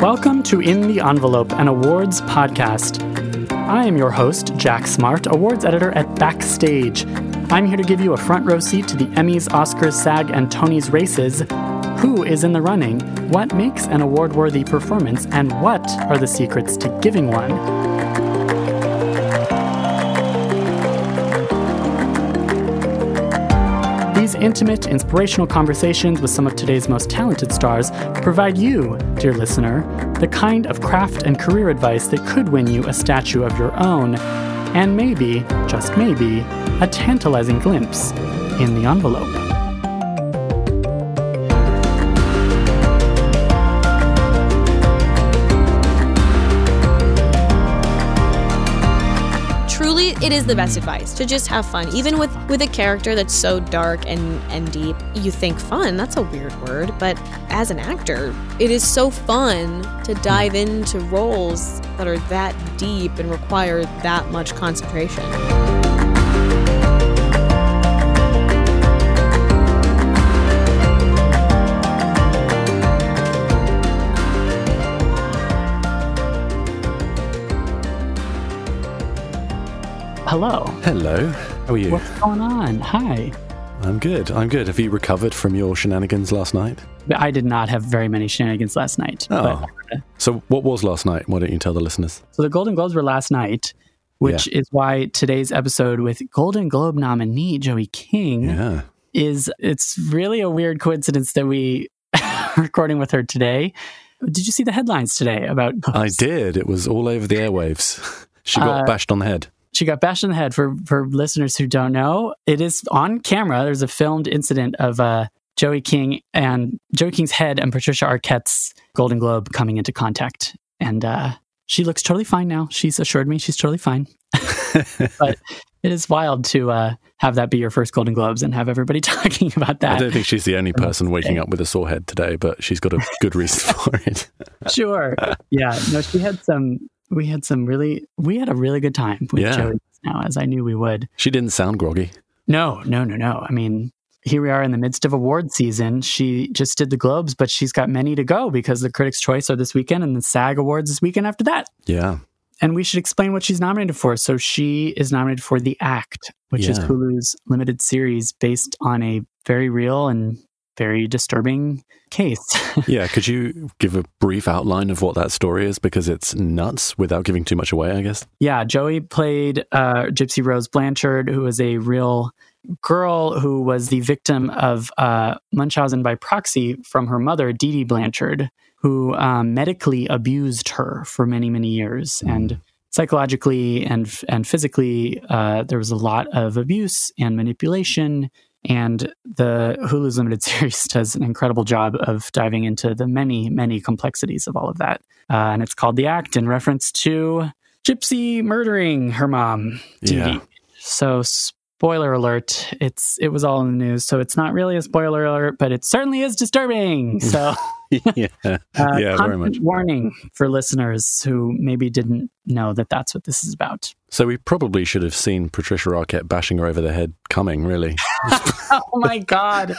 Welcome to In the Envelope, an awards podcast. I am your host, Jack Smart, awards editor at Backstage. I'm here to give you a front row seat to the Emmys, Oscars, SAG, and Tony's races. Who is in the running? What makes an award worthy performance? And what are the secrets to giving one? These intimate, inspirational conversations with some of today's most talented stars provide you, dear listener, the kind of craft and career advice that could win you a statue of your own, and maybe, just maybe, a tantalizing glimpse in the envelope. It is the best advice to just have fun. Even with with a character that's so dark and and deep you think fun that's a weird word but as an actor it is so fun to dive into roles that are that deep and require that much concentration Hello. Hello. How are you? What's going on? Hi. I'm good. I'm good. Have you recovered from your shenanigans last night? I did not have very many shenanigans last night. Oh. But, So, what was last night? Why don't you tell the listeners? so the Golden Globes were last night, which is why today's episode with Golden Globe nominee Joey King Yeah. is it's really a weird coincidence that we are recording with her today. Did you see the headlines today about I did. It was all over the airwaves. she got Uh, bashed on the head. She got bashed in the head for for listeners who don't know. It is on camera. There's a filmed incident of uh joey king and joey king's head and patricia arquette's golden globe coming into contact. And uh she looks totally fine now. She's assured me she's totally fine. But it is wild to uh have that be your first golden globes and have everybody talking about that. I don't think she's the only person waking up with a sore head today, but she's got a good reason for it. sure. Yeah. No she had some we had some really we had a really good time with Yeah. joey now as i knew we would She didn't sound groggy. No, no, no, no. I mean, here we are in the midst of award season. She just did the Globes, but she's got many to go because the Critics' Choice are this weekend and the SAG Awards this weekend after that. Yeah. And we should explain what she's nominated for. So she is nominated for The Act, which is Yeah. Hulu's limited series based on a very real and very disturbing case. Yeah. Could you give a brief outline of what that story is? Because it's nuts without giving too much away, I guess. yeah, Joey played uh, Gypsy Rose Blanchard, who was a real girl who was the victim of uh, Munchausen by proxy from her mother, Dee Dee Blanchard, who um, medically abused her for many, many years. And psychologically and, and physically, uh, there was a lot of abuse and manipulation. And the Hulu's limited series does an incredible job of diving into the many, many complexities of all of that. Uh, and it's called The Act in reference to Gypsy murdering her mom, Dee Yeah. So spoiler alert, it's it was all in the news. So it's not really a spoiler alert, but it certainly is disturbing. So yeah. uh, yeah, very much. warning for listeners who maybe didn't know that that's what this is about. So, we probably should have seen Patricia Arquette bashing her over the head coming, really. oh my god.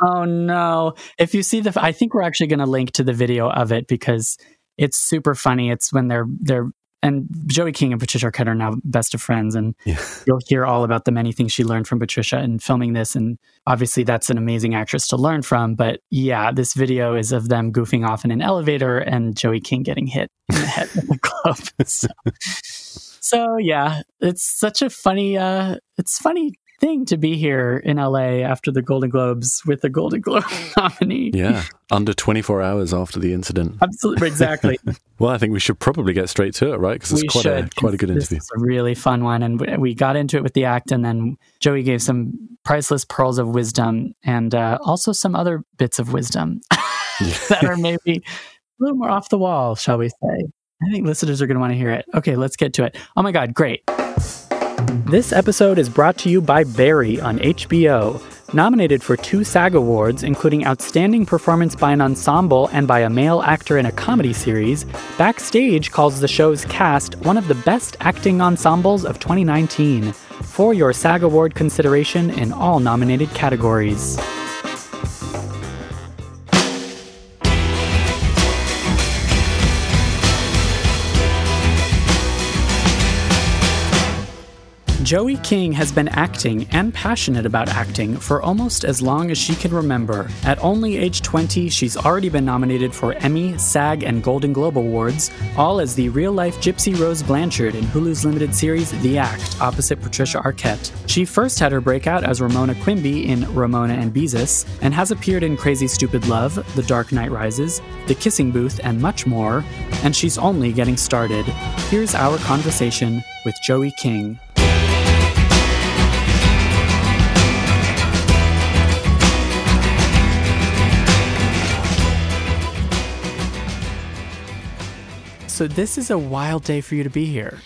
Oh no. If you see the I think we're actually going to link to the video of it because it's super funny. It's when they're they're and Joey King and Patricia Arquette are now best of friends and Yeah. you'll hear all about the many things she learned from Patricia in filming this and obviously that's an amazing actress to learn from, but yeah, this video is of them goofing off in an elevator and Joey King getting hit in the head with a glove. So, so yeah, it's such a funny uh it's funny thing to be here in LA after the Golden Globes with a Golden Globe nominee. Yeah. Under 24 hours after the incident. Absolutely, exactly. Well, I think we should probably get straight to it, right? Because it's we quite should. a quite a good interview. is a really fun one, and we- we got into it with the act, and then Joey gave some priceless pearls of wisdom, and uh, also some other bits of wisdom that are maybe a little more off the wall, shall we say? I think listeners are going to want to hear it. Okay, let's get to it. Oh my God, great! This episode is brought to you by Barry on HBO. Nominated for two SAG Awards, including Outstanding Performance by an Ensemble and by a Male Actor in a Comedy Series, Backstage calls the show's cast one of the best acting ensembles of 2019. For your SAG Award consideration in all nominated categories. Joey King has been acting and passionate about acting for almost as long as she can remember. At only age 20, she's already been nominated for Emmy, SAG, and Golden Globe Awards, all as the real life Gypsy Rose Blanchard in Hulu's limited series The Act, opposite Patricia Arquette. She first had her breakout as Ramona Quimby in Ramona and Beezus, and has appeared in Crazy Stupid Love, The Dark Knight Rises, The Kissing Booth, and much more, and she's only getting started. Here's our conversation with Joey King. So this is a wild day for you to be here.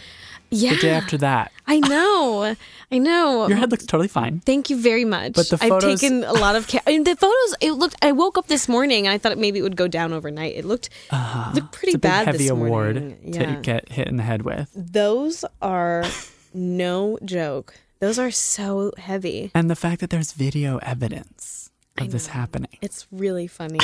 Yeah. The day after that. I know. I know. Your head looks totally fine. Thank you very much. But the I've taken a lot of care. I mean, the photos. It looked. I woke up this morning and I thought maybe it would go down overnight. It looked uh-huh. looked pretty. It's a big bad heavy this award morning. to Yeah. get hit in the head with. Those are no joke. Those are so heavy. And the fact that there's video evidence of this happening. It's really funny.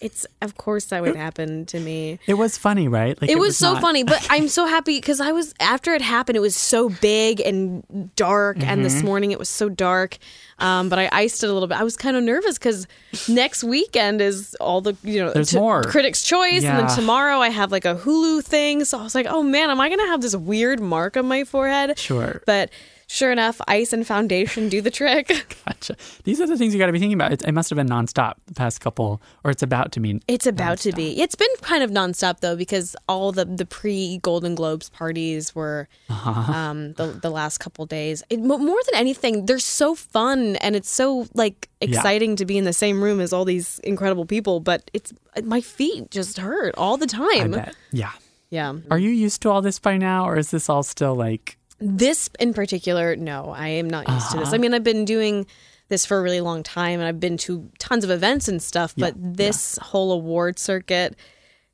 It's of course that would happen to me. It was funny, right? Like It, was, so not- funny, but I'm so happy because I was after it happened. It was so big and dark, and Mm-hmm. this morning it was so dark. Um, but I iced it a little bit. I was kind of nervous because next weekend is all the you know There's more. Critics' Choice, and then tomorrow I have like a Hulu thing. So I was like, oh man, am I gonna have this weird mark on my forehead? Sure. But sure enough, ice and foundation do the trick. Gotcha. These are the things you got to be thinking about. It, it must have been nonstop the past couple, or it's about to be. It's about to be. It's been kind of nonstop though, because all the the pre Golden Globes parties were Uh-huh. um, the the last couple days. It, more than anything, they're so fun and it's so like exciting to be in the same room as all these incredible people. But it's my feet just hurt all the time. Yeah. Yeah, Are you used to all this by now, or is this all still like? This in particular, no, I am not used to Uh-huh. this. I mean, I've been doing this for a really long time and I've been to tons of events and stuff, but this whole award circuit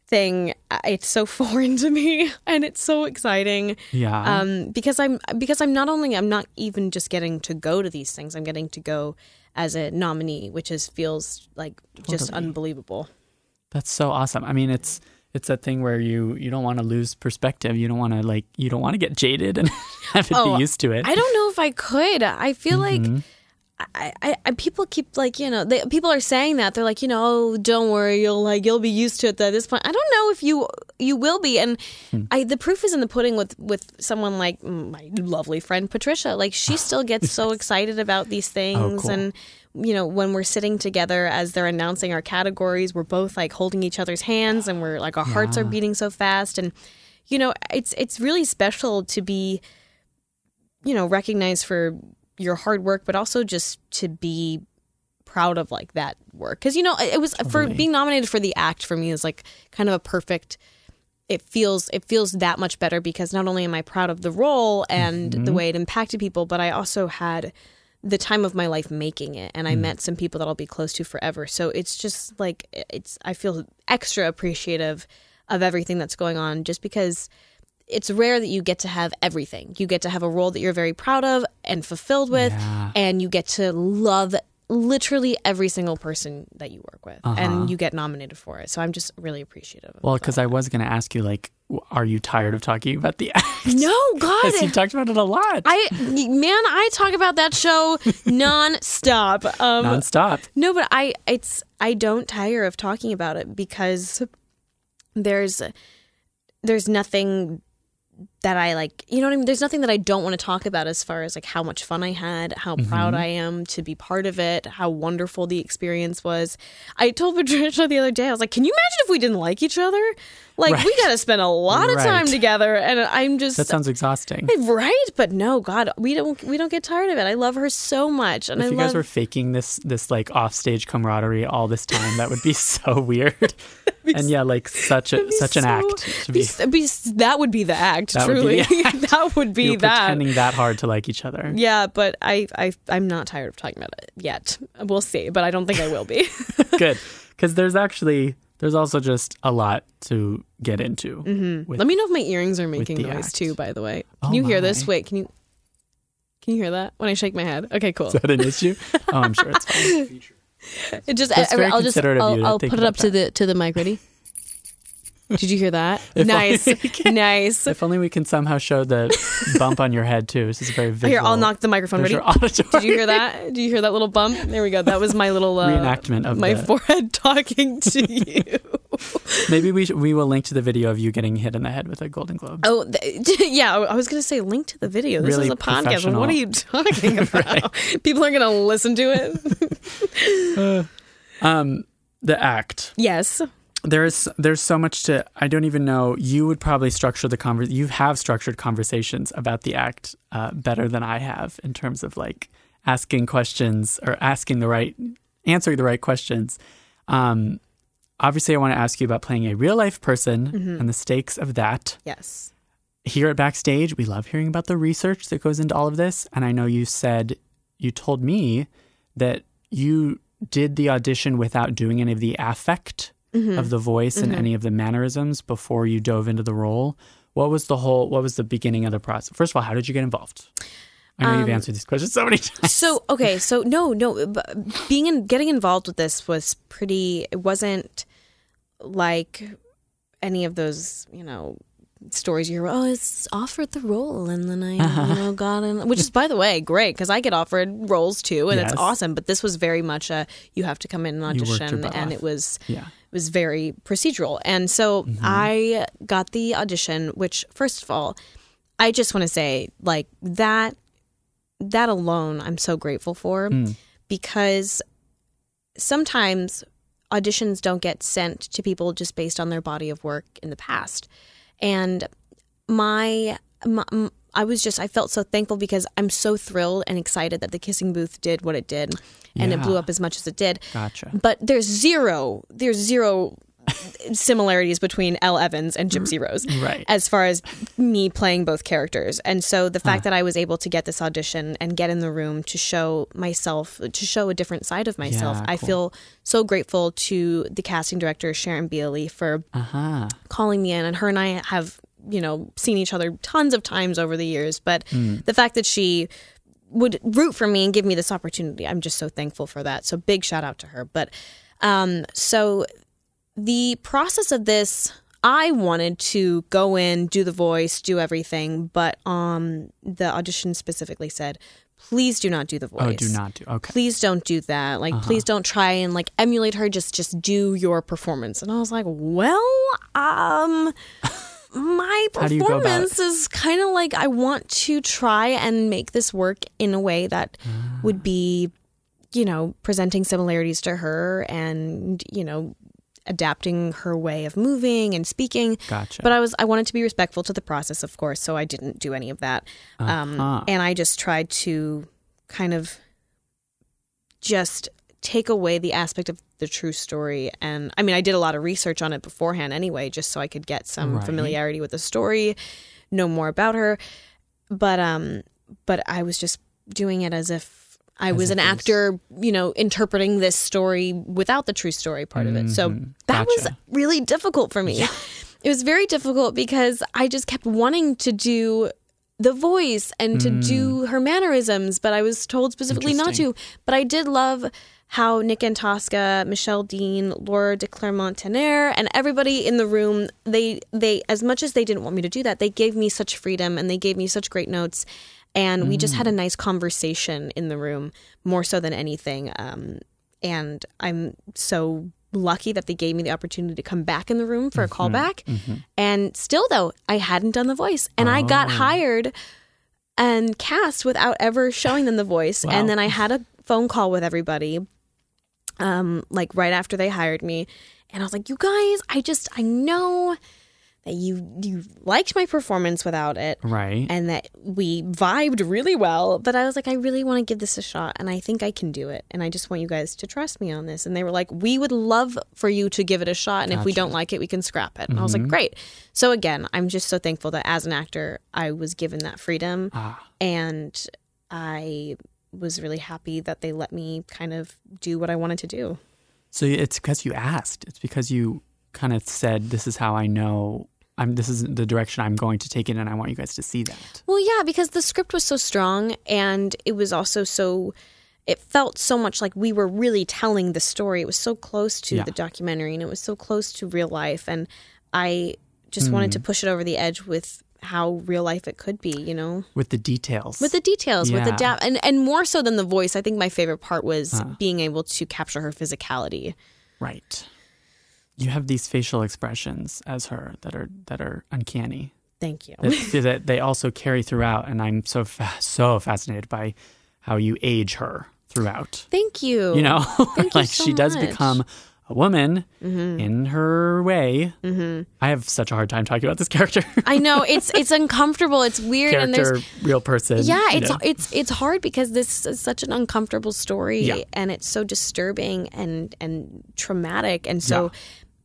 thing, it's so foreign to me and it's so exciting. Yeah. Um, because I'm because I'm not only I'm not even just getting to go to these things, I'm getting to go as a nominee, which is feels like just unbelievable. That's so awesome. I mean, it's it's that thing where you you don't want to lose perspective. You don't want to like you don't want to get jaded and have it Oh, be used to it. I don't know if I could. I feel Mm-hmm. like I, I, I people keep like you know they, people are saying that they're like you know oh, don't worry you'll like you'll be used to it at this point. I don't know if you you will be, and Hmm. I the proof is in the pudding with with someone like my lovely friend Patricia. Like she still gets so excited about these things, Oh, cool. and you know when we're sitting together as they're announcing our categories, we're both like holding each other's hands, and we're like our hearts are beating so fast, and you know it's it's really special to be you know recognized for your hard work but also just to be proud of like that work. Because you know it was for being nominated for the act for me is like kind of a perfect it feels it feels that much better because not only am i proud of the role and mm-hmm. the way it impacted people but i also had the time of my life making it and i hmm. met some people that i'll be close to forever so it's just like it's i feel extra appreciative of everything that's going on just because it's rare that you get to have everything. You get to have a role that you're very proud of and fulfilled with, Yeah. and you get to love literally every single person that you work with, and you get nominated for it. So I'm just really appreciative. Of well, because I was going to ask you, like, are you tired of talking about the act? no, God, you talked about it a lot, I man, I talk about that show nonstop. Um, nonstop. No, but I it's I don't tire of talking about it because there's there's nothing that I like, you know what I mean? There's nothing that I don't want to talk about as far as like how much fun I had, how mm-hmm. proud I am to be part of it, how wonderful the experience was. I told Patricia the other day, I was like, "Can you imagine if we didn't like each other? Like we got to spend a lot of time together." And I'm just That sounds exhausting. right, but no, God, we don't we don't get tired of it. I love her so much, and If I you love guys were faking this this like offstage camaraderie all this time, that would be so weird. and yeah, like such a such an act to be, be be, that would be the act. That would be truly, the act. that would be you're that. pretending that hard to like each other. Yeah, but I, I, I'm not tired of talking about it yet. We'll see, but I don't think I will be. Good, because there's actually there's also just a lot to get into. Mm-hmm. Let me know if my earrings are making noise act. too. By the way, can Oh you hear this? Wait, can you? Can you hear that when I shake my head? Okay, cool. Is that an issue? Oh, I'm sure it's fine. It just, That's I, will just, I'll, I'll put it about up to the to the mic. Ready? Did you hear that? Nice, can- nice. If only we can somehow show the bump on your head too. This is very visual. Here, I'll knock the microphone. Ready? Did you hear that? Did you hear that little bump? There we go. That was my little uh, Reenactment of my the- forehead talking to you. Maybe we sh- we will link to the video of you getting hit in the head with a Golden Globe. Oh, th- yeah. I was going to say link to the video. This Really is a podcast. What are you talking about? People are going to listen to it. Um, the act. yes. There's there's so much to. I don't even know. You would probably structure the conver. You have structured conversations about the act uh, better than I have in terms of like asking questions or asking the right, answering the right questions. Um, obviously, I want to ask you about playing a real life person Mm-hmm. and the stakes of that. Yes. here at Backstage, we love hearing about the research that goes into all of this. And I know you said, you told me that you did the audition without doing any of the affect Mm-hmm. of the voice and mm-hmm. any of the mannerisms before you dove into the role. What was the whole, what was the beginning of the process? First of all, how did you get involved? I know you've um, answered these questions so many times. So okay, so no, no, being in getting involved with this was pretty. It wasn't like any of those, you know, stories you hear. Oh, it's offered the role, and then I, Uh-huh. you know, got in. Which is, by the way, great because I get offered roles too, and Yes. it's awesome. But this was very much a you have to come in and You worked your audition, and off. it was yeah. it was very procedural. And so Mm-hmm. I got the audition, which first of all, I just want to say like that that alone I'm so grateful for Mm. because sometimes auditions don't get sent to people just based on their body of work in the past. And my, my I was just I felt so thankful because I'm so thrilled and excited that the kissing booth did what it did and it blew up as much as it did Gotcha. but there's zero there's zero similarities between Elle Evans and Gypsy Rose Right. as far as me playing both characters. And so the fact that I was able to get this audition and get in the room to show myself to show a different side of myself Yeah, I feel so grateful to the casting director Sharon Bialy for Uh huh. calling me in. And her and I have you know seen each other tons of times over the years. But Mm. the fact that she would root for me and give me this opportunity I'm just so thankful for that. So big shout out to her. But um so the process of this I wanted to go in do the voice do everything but um the audition specifically said please do not do the voice Oh, do not do. Okay. please don't do that like Uh-huh. please don't try and like emulate her just just do your performance and i was like well um my How do you go about performance is kind of like i want to try and make this work in a way that Ah. would be you know presenting similarities to her and you know adapting her way of moving and speaking Gotcha. but I was I wanted to be respectful to the process, of course, so I didn't do any of that. Um, Uh-huh. and I just tried to kind of just take away the aspect of the true story. And I mean, I did a lot of research on it beforehand anyway, just so I could get some Right. familiarity with the story, know more about her. But um, but I was just doing it as if I As was an actor, you know, interpreting this story without the true story part of it. So Mhm. that was really difficult for me. It was very difficult because I just kept wanting to do the voice and to do her mannerisms, but I was told specifically not. To. But I did love how Nick Antosca, Michelle Dean, Laura de Clermont-Tonnerre, and everybody in the room, they they as much as they didn't want me to do that, they gave me such freedom and they gave me such great notes. And we just had a nice conversation in the room, more so than anything. Um, and I'm so lucky that they gave me the opportunity to come back in the room for a Mm-hmm. callback. And still, though, I hadn't done the voice, and I got Oh. hired and cast without ever showing them the voice. Wow. And then I had a phone call with everybody, um, like right after they hired me, and I was like, "You guys, I just I know that you you liked my performance without it." Right. and that we vibed really well. But I was like, I really want to give this a shot, and I think I can do it. And I just want you guys to trust me on this. And they were like, We would love for you to give it a shot, and if we don't like it, we can scrap it. And I was like, Great. So again, I'm just so thankful that as an actor, I was given that freedom, ah. and I was really happy that they let me kind of do what I wanted to do. So it's because you asked. It's because you kind of said, "This is how I know I'm. This is the direction I'm going to take it, and I want you guys to see that." Well, yeah, because the script was so strong and it was also so it felt so much like we were really telling the story. It was so close to Yeah. the documentary and it was so close to real life and I just wanted to Hmm. push it over the edge with how real life it could be, you know? with the details. With the details, with the Yeah. depth, and, and more so than the voice, I think my favorite part was being able to capture her physicality. right. You have these facial expressions as her that are that are uncanny. Thank you. That, that they also carry throughout, and I'm so fa- so fascinated by how you age her throughout. Thank you. You know, Thank you like so she does become a woman Mhm. in her way. Mhm. I have such a hard time talking about this character. I know it's it's uncomfortable. It's weird, and there's character, real person. yeah, it's know. it's it's hard because this is such an uncomfortable story, Yeah. and it's so disturbing and and traumatic, and so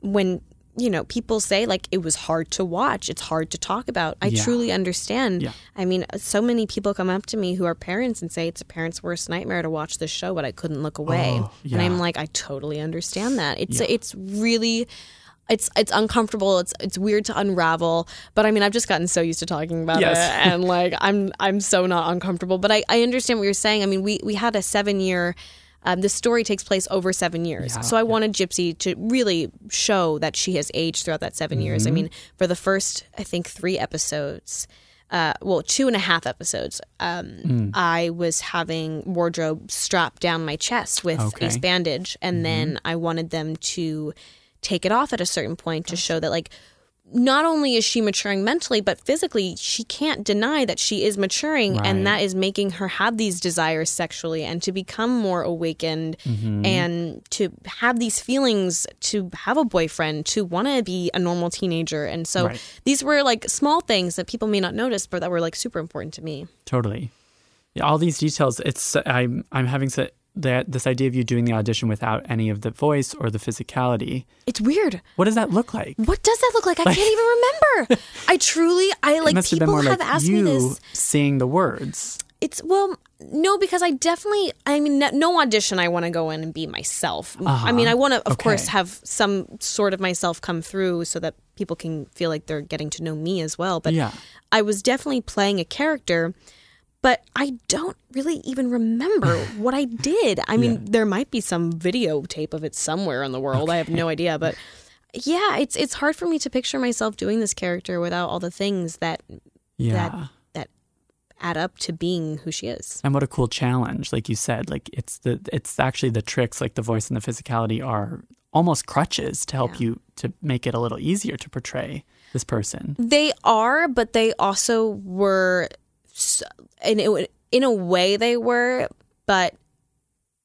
when you know people say like it was hard to watch, it's hard to talk about. I Yeah. truly understand. Yeah. I mean, so many people come up to me who are parents and say it's a parent's worst nightmare to watch this show, but I couldn't look away, Oh, and. I'm like, I totally understand that. It's Yeah. it's really it's it's uncomfortable. It's it's weird to unravel. But I mean, I've just gotten so used to talking about Yes. it, and like I'm I'm so not uncomfortable. But I, I understand what you're saying. I mean, we we had a seven year. Um, this story takes place over seven years, Yeah, so I wanted Gypsy to really show that she has aged throughout that 7 years. Mm-hmm. I mean, for the first, I think, three episodes, uh, well, two and a half episodes, um, Mm. I was having wardrobe strapped down my chest with Okay. ace bandage, and then I wanted them to take it off at a certain point to show that like not only is she maturing mentally but physically she can't deny that she is maturing Right. and that is making her have these desires sexually and to become more awakened Mm-hmm. and to have these feelings to have a boyfriend to want to be a normal teenager and so Right. these were like small things that people may not notice but that were like super important to me Totally. Yeah, all these details. It's I'm I'm having that this idea of you doing the audition without any of the voice or the physicality. it's weird What does that look like? what does that look like i can't even remember i truly i like must have been people more have like asked you me this seeing the words. It's well, no, because I definitely, I mean, no, no audition. I want to go in and be myself. I mean, uh-huh. I want to, of course, have some sort of myself come through so that people can feel like they're getting to know me as well. But Yeah. I was definitely playing a character, but I don't really even remember what I did. I mean, there might be some videotape of it somewhere in the world. I have no idea, but. Yeah, it's it's hard for me to picture myself doing this character without all the things that Yeah. that that add up to being who she is. and what a cool challenge, like you said. Like it's the it's actually the tricks, like the voice and the physicality, are almost crutches to help Yeah. you to make it a little easier to portray this person. They are, but they also were, s- in a- in a way they were, but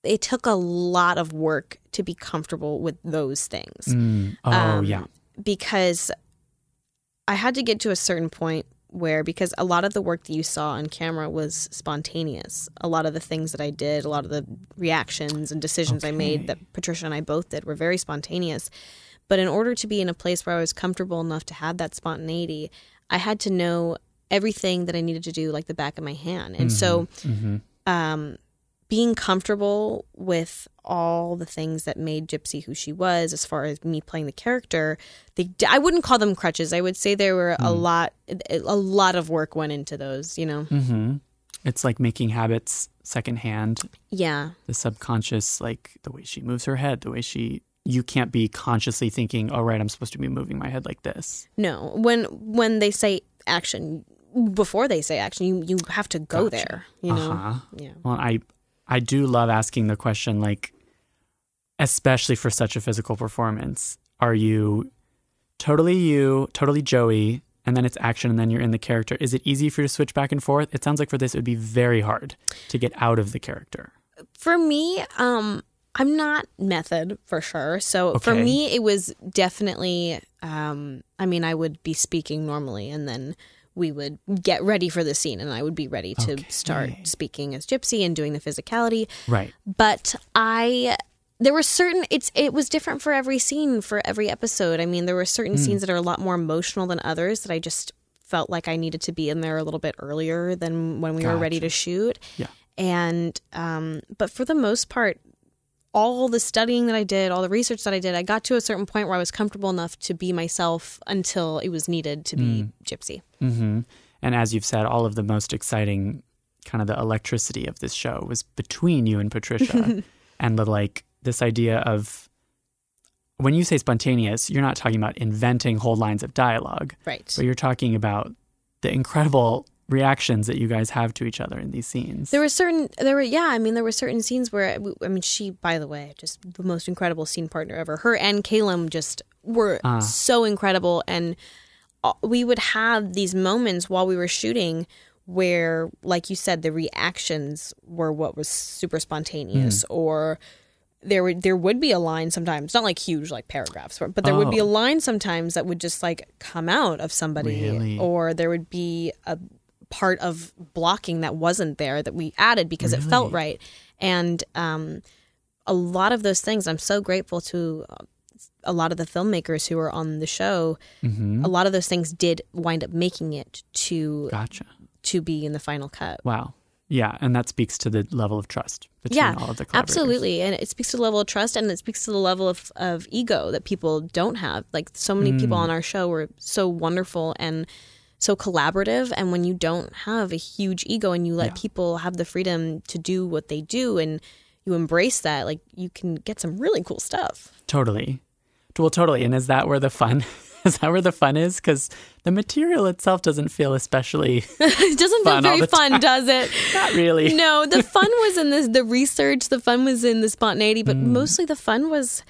it took a lot of work to be comfortable with those things. Mm. Oh Um, yeah. because I had to get to a certain point where because a lot of the work that you saw on camera was spontaneous. A lot of the things that I did, a lot of the reactions and decisions I made that Patricia and I both did were very spontaneous. But in order to be in a place where I was comfortable enough to have that spontaneity, I had to know everything that I needed to do like the back of my hand. And so hmm um, being comfortable with all the things that made Gypsy who she was, as far as me playing the character, they I wouldn't call them crutches. I would say there were a lot, a lot of work went into those. You know, hmm It's like making habits secondhand. yeah, The subconscious, like the way she moves her head, the way she. You can't be consciously thinking, "Oh, right, I'm supposed to be moving my head like this." no. When when they say action, before they say action, you you have to go Gotcha. there. You know, Uh-huh. yeah. Well, I I do love asking the question like especially for such a physical performance, are you totally you, totally Joey, and then it's action and then you're in the character? Is it easy for you to switch back and forth? It sounds like for this it would be very hard to get out of the character. for me, um, I'm not method for sure. So for me, it was definitely. Um, I mean, I would be speaking normally, and then we would get ready for the scene, and I would be ready to start Okay. speaking as Gypsy and doing the physicality. Right. But I. There were certain it's it was different for every scene for every episode. I mean, there were certain Hmm. scenes that are a lot more emotional than others that I just felt like I needed to be in there a little bit earlier than when we were ready to shoot Yeah. and um, but for the most part all the studying that i did all the research that i did i got to a certain point where i was comfortable enough to be myself until it was needed to be gypsy. Hmm And as you've said, all of the most exciting kind of the electricity of this show was between you and Patricia and the like this idea of when you say spontaneous, you're not talking about inventing whole lines of dialogue, Right. but you're talking about the incredible reactions that you guys have to each other in these scenes. There were certain, there were, yeah, I mean, there were certain scenes where, I mean, she, by the way, just the most incredible scene partner ever. Her and Caleb just were Ah. so incredible. And uh, we would have these moments while we were shooting where, like you said, the reactions were what was super spontaneous Hmm. or. There would there would be a line sometimes, not like huge like paragraphs, but there would be a Oh. line sometimes that would just like come out of somebody, Really? or there would be a part of blocking that wasn't there that we added because it felt right. And um, a lot of those things, I'm so grateful to uh, a lot of the filmmakers who were on the show. Mhm. A lot of those things did wind up making it to Gotcha. to be in the final cut. Wow. Yeah, and that speaks to the level of trust between Yeah, all of the collaborators. Absolutely. And it speaks to the level of trust and it speaks to the level of, of ego that people don't have. Like so many Mm. people on our show were so wonderful and so collaborative. And when you don't have a huge ego and you let Yeah. people have the freedom to do what they do and you embrace that, like you can get some really cool stuff. Totally. Well, totally. And is that where the fun is that where the fun is? Because the material itself doesn't feel especially it doesn't feel very fun, does it? not really. no, the fun was in this the research, the fun was in the spontaneity, but Mm. mostly the fun was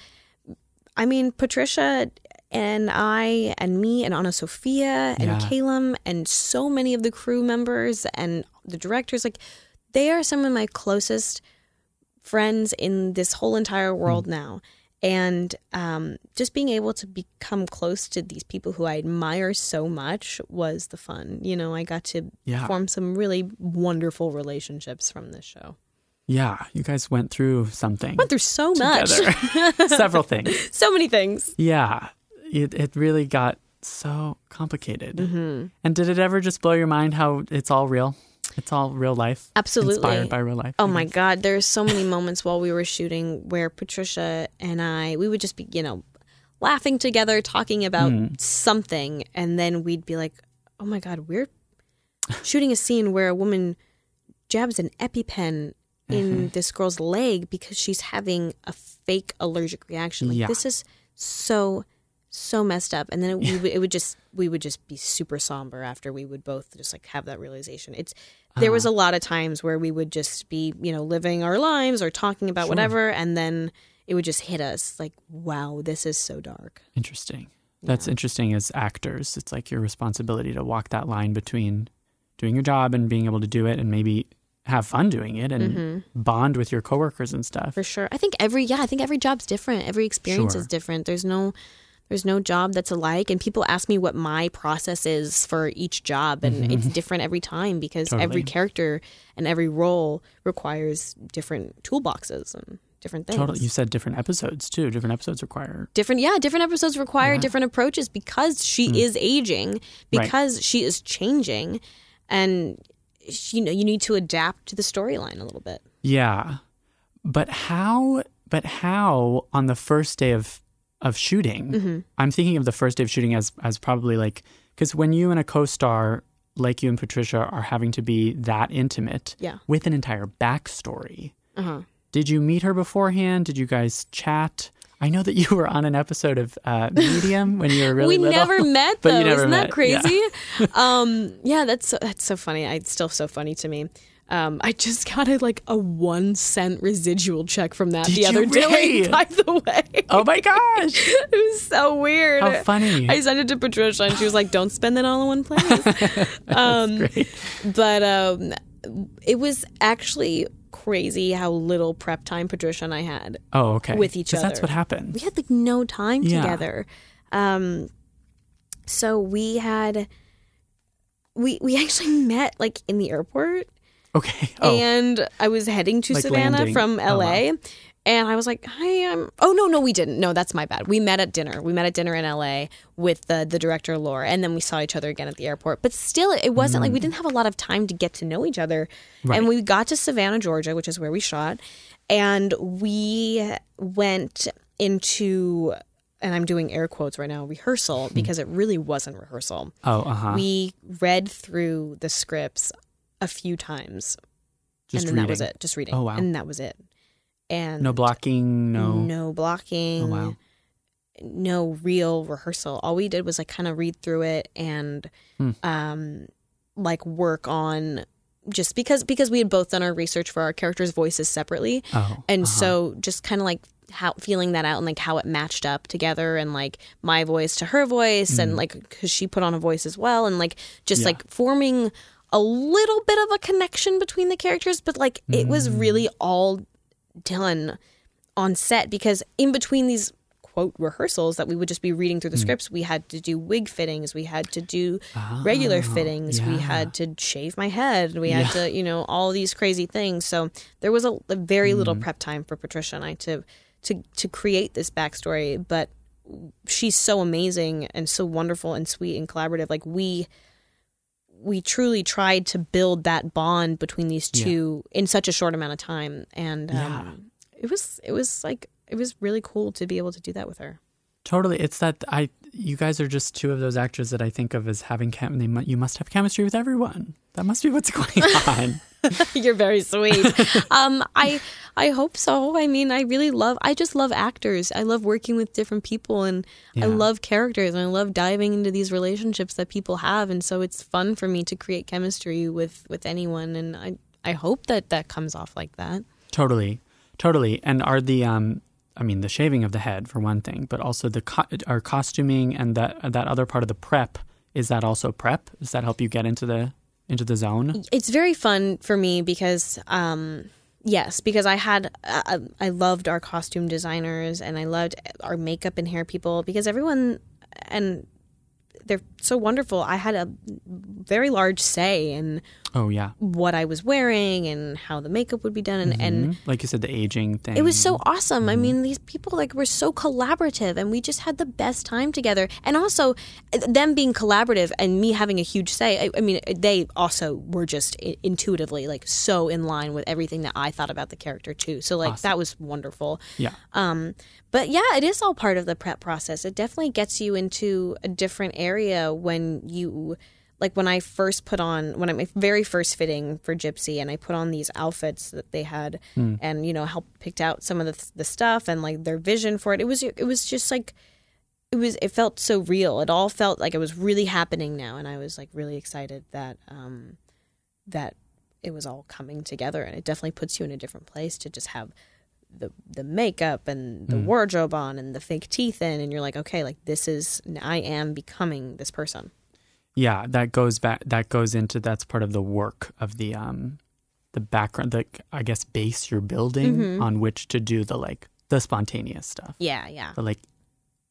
I mean, Patricia and I and me and AnnaSophia and Yeah. Calum and so many of the crew members and the directors, like they are some of my closest friends in this whole entire world Mm. now. And um, just being able to become close to these people who I admire so much was the fun. You know, I got to Yeah. form some really wonderful relationships from this show. Yeah, you guys went through something Went through so much. Several things. so many things. Yeah, it it really got so complicated. Mm-hmm. And did it ever just blow your mind how it's all real? It's all real life. Absolutely. Inspired by real life. Oh my. God, there's so many moments while we were shooting where Patricia and I, we would just be, you know, laughing together, talking about something, and then we'd be like, "Oh my God, we're shooting a scene where a woman jabs an EpiPen in this girl's leg because she's having a fake allergic reaction. Like Yeah. this is so so messed up and then it, we would, it would just we would just be super somber after we would both just like have that realization it's there was a lot of times where we would just be you know living our lives or talking about whatever and then it would just hit us like wow this is so dark Interesting. That's interesting as actors. It's like your responsibility to walk that line between doing your job and being able to do it and maybe have fun doing it and bond with your coworkers and stuff. Mm-hmm. for sure i think every yeah i think every job's different every experience Sure. is different there's no there's no job that's alike and people ask me what my process is for each job and it's different every time because every Mm-hmm. Character and every role requires different toolboxes and different things Totally. You said different episodes too. Different episodes require. different yeah different episodes require different approaches because she is aging Mm. Right. because she is changing and she- you know you need to adapt to the storyline a little bit Yeah. But how? But how on the first day of of shooting? Mm-hmm. I'm thinking of the first day of shooting as as probably like because when you and a co-star like you and Patricia are having to be that intimate Yeah. with an entire backstory. uh-huh Did you meet her beforehand? Did you guys chat? I know that you were on an episode of uh, Medium when you were really we little. never met though never isn't met, that crazy um yeah that's so, that's so funny it's still so funny to me um, I just got a like a one cent residual check from that Did the other day. By the way, Oh my gosh! it was so weird. How funny! I sent it to Patricia, and she was like, "Don't spend that all in one place." um, Great. but um, it was actually crazy how little prep time Patricia and I had. Oh, okay. with each 'Cause That's what happened. We had like no time Yeah. together. Um, so we had we we actually met like in the airport, Okay. Oh, and I was heading to Like Savannah landing. from Oh, LA. And I was like, "Hi, I'm." Oh no, no, we didn't. No, that's my bad. We met at dinner. We met at dinner in LA with the the director Laura, and then we saw each other again at the airport. But still, it wasn't like we didn't have a lot of time to get to know each other. Mm. And we got to Savannah, Georgia, which is where we shot, and we went into, and I'm doing air quotes right now, Hmm. rehearsal because it really wasn't rehearsal. oh, uh huh. We read through the scripts a few times Just and then reading. that was it. Just reading. Oh, wow. And that was it. And No blocking. No. no blocking. Oh wow. no real rehearsal. All we did was like kind of read through it and Hmm. um like work on just because because we had both done our research for our characters' voices separately. Oh, And uh-huh. so just kind of like how feeling that out and like how it matched up together and like my voice to her voice and like because she put on a voice as well and like just Mm. Yeah. like forming a little bit of a connection between the characters but like it was Mm. really all done on set because in between these quote rehearsals that we would just be reading Mm. through the scripts we had to do wig fittings we had to do regular fittings we Ah, had to shave my head we Yeah. had to you know all these crazy things so there was a, a very little Mm. prep time for patricia and i to to to create this backstory but she's so amazing and so wonderful and sweet and collaborative like we we truly tried to build that bond between these Yeah. two in such a short amount of time and um, Yeah. it was it was like it was really cool to be able to do that with her Totally. It's that I you guys are just two of those actors that I think of as having chem they mu- you must have chemistry with everyone. That must be what's going on. You're very sweet. um, I I hope so. I mean, I really love. I just love actors. I love working with different people, and I love characters, and I love diving into these relationships that people have. And so it's fun for me to create chemistry with with anyone, and I I hope that that comes off like that. totally. Totally. And are the um I mean the shaving of the head for one thing, but also the co- our costuming and that that other part of the prep is that also prep? Does that help you get into the into the zone? It's very fun for me because. Um, Yes, because I had uh, I loved our costume designers and I loved our makeup and hair people because everyone and they're so wonderful. I had a very large say in Oh yeah. what I was wearing and how the makeup would be done and, and Mhm. like you said the aging thing. it was so awesome. I mean, these people like were so collaborative, and we just had the best time together. And also, them being collaborative and me having a huge say. I, I mean, they also were just intuitively like so in line with everything that I thought about the character too. So like that was wonderful. Yeah. Um, but yeah, it is all part of the prep process. It definitely gets you into a different area when you, like when I first put on, when I my very first fitting for Gypsy, and I put on these outfits that they had, and you know helped picked out some of the the stuff and like their vision for it. It was it was just like. It was. It felt so real. It all felt like it was really happening now, and I was like really excited that um, that it was all coming together. And it definitely puts you in a different place to just have the the makeup and the wardrobe on and the fake teeth in and you're like okay like this is I am becoming this person Yeah, that goes back. That goes into that's part of the work of the um, the background. The I guess base you're building Mm-hmm. on which to do the like the spontaneous stuff, yeah yeah the like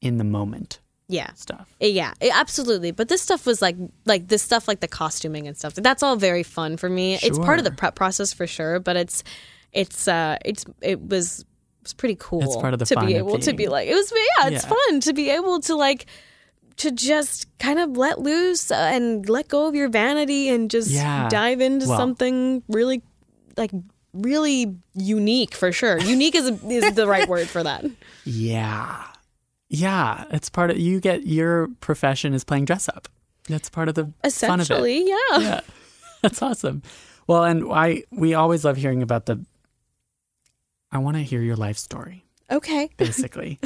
in the moment yeah stuff. yeah eh, absolutely but this stuff was like like this stuff like the costuming and stuff that's all very fun for me it's part of the prep process for sure but it's it's uh it's it was it's pretty cool It's part of the to fun be able to be like it was yeah it's Yeah. fun to be able to like to just kind of let loose uh, and let go of your vanity and just Yeah. dive into Well- something really like really unique for sure unique is, is the right word for that Yeah, yeah. It's part of you get your profession is playing dress up. That's part of the fun of it. essentially yeah yeah that's awesome well and i we always love hearing about the i want to hear your life story okay basically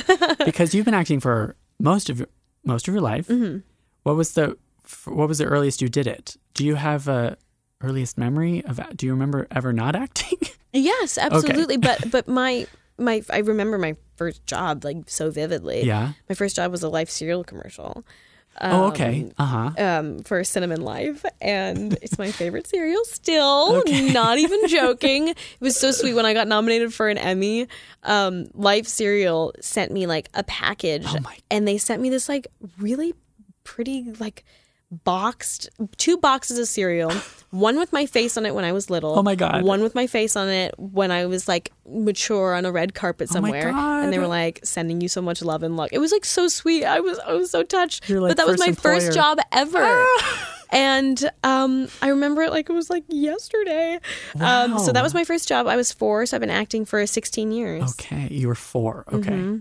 because you've been acting for most of your most of your life Mm-hmm. what was the what was the earliest you did it do you have a earliest memory of do you remember ever not acting Yes, absolutely. But but my my I remember my first job like so vividly. yeah My first job was a Life cereal commercial. Oh okay uh-huh Um, for Cinnamon Life, and it's my favorite cereal still. Okay. Not even joking. It was so sweet when I got nominated for an Emmy. Um, Life cereal sent me like a package, Oh my- and they sent me this like really pretty like boxed two boxes of cereal one with my face on it when i was little Oh my God. one with my face on it when i was like mature on a red carpet Oh my somewhere and they were like sending you so much love and luck. It was like so sweet. I was i was so touched. Like but that was my employer. first job ever. And um i remember it like it was like yesterday. Um so that was my first job. I was four so i've been acting for 16 years. Okay you were four. Okay. Mm-hmm.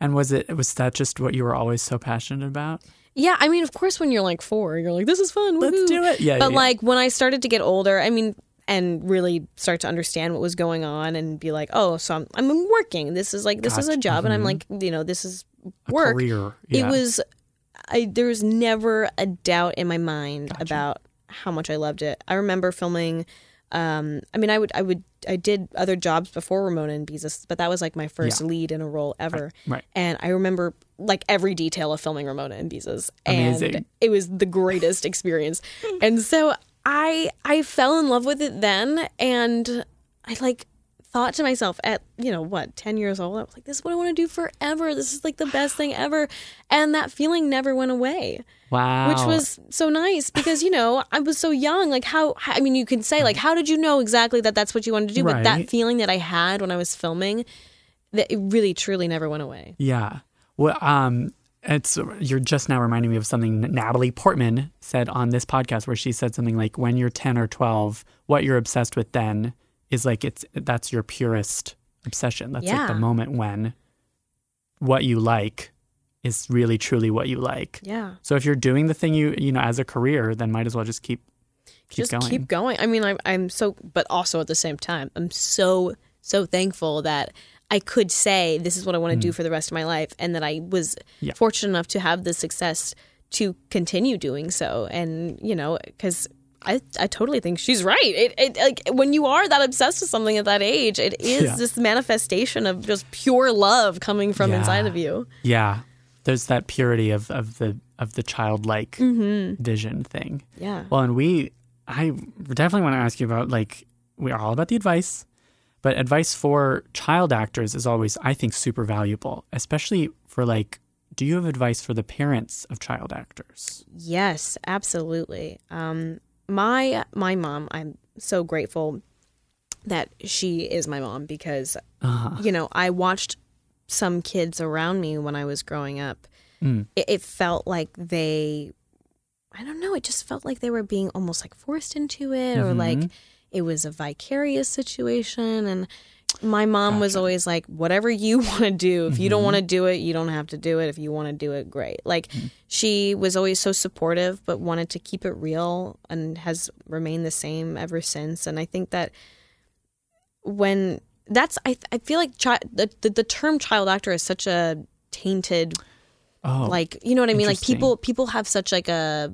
and was it was that just what you were always so passionate about Yeah, I mean, of course, when you're like four, you're like, this is fun. Let's do it. Yeah, But yeah. like when I started to get older, I mean, and really start to understand what was going on and be like, oh, so I'm, I'm working. This is like, this is a Gotcha. job. And I'm Mm-hmm. like, you know, this is work, career. it was I there was never a doubt in my mind Gotcha. about how much I loved it. I remember filming um I mean I would I would I did other jobs before Ramona and Beezus, but that was like my first Yeah. lead in a role ever. right. And I remember like every detail of filming Ramona and Beezus. And it was the greatest experience. And so I I fell in love with it then and I like thought to myself at you know what 10 years old i was like this is what i want to do forever. This is like the best thing ever. And that feeling never went away. Wow. which was so nice because you know i was so young like how i mean you can say like how did you know exactly that that's what you wanted to do? But that feeling that i had when i was filming that it really truly never went away. Yeah. Well, um, it's you're just now reminding me of something Natalie Portman said on this podcast, where she said something like, "When you're 10 or 12, what you're obsessed with then is like it's that's your purest obsession. That's like the moment when what you like is really truly what you like. yeah So if you're doing the thing you you know as a career, then might as well just keep keep just going. keep going i mean I'm, I'm so but also at the same time i'm so so thankful that i could say this is what i want to do for the rest of my life and that i was Mm. Yeah. fortunate enough to have the success to continue doing so and you know because I, I totally think she's right. It, it like when you are that obsessed with something at that age, it is Yeah. this manifestation of just pure love coming from Yeah. inside of you. Yeah. There's that purity of, of the of the childlike Mm-hmm. vision thing. Yeah. Well, and we, I definitely want to ask you about like we are all about the advice, but advice for child actors is always, I think, super valuable, especially for like, do you have advice for the parents of child actors? Yes, absolutely. Um, my my mom, I'm so grateful that she is my mom because Uh-huh. you know I watched some kids around me when I was growing up. Mm. It, it felt like they, I don't know, it just felt like they were being almost like forced into it, or like Mhm. it was a vicarious situation and. My mom was always like, whatever you want to do. If you don't mm-hmm. want to do it, you don't have to do it. If you want to do it, great. Like, mm-hmm. she was always so supportive, but wanted to keep it real and has remained the same ever since. And I think that when that's, I, I feel like chi- the, the, the term child actor is such a tainted, Oh, like, you know what I mean? Like, people, people have such like a,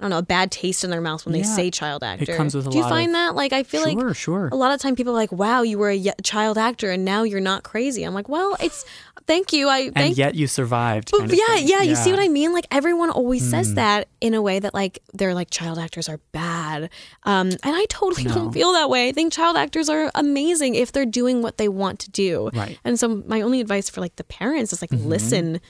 I don't know, a bad taste in their mouth when they say child actor. It comes with a Do you find of- that? Like, I feel like sure, sure. a lot of time people are like, "Wow, you were a y- child actor, and now you're not crazy." I'm like, "Well, it's thank you. I And yet you survived. but of yeah, yeah, you see what I mean? Like everyone always Hmm. says that in a way that like they're like child actors are bad. Um, and I totally No. don't feel that way. I think child actors are amazing if they're doing what they want to do. Right. Mm-hmm. And so my only advice for like the parents is like listen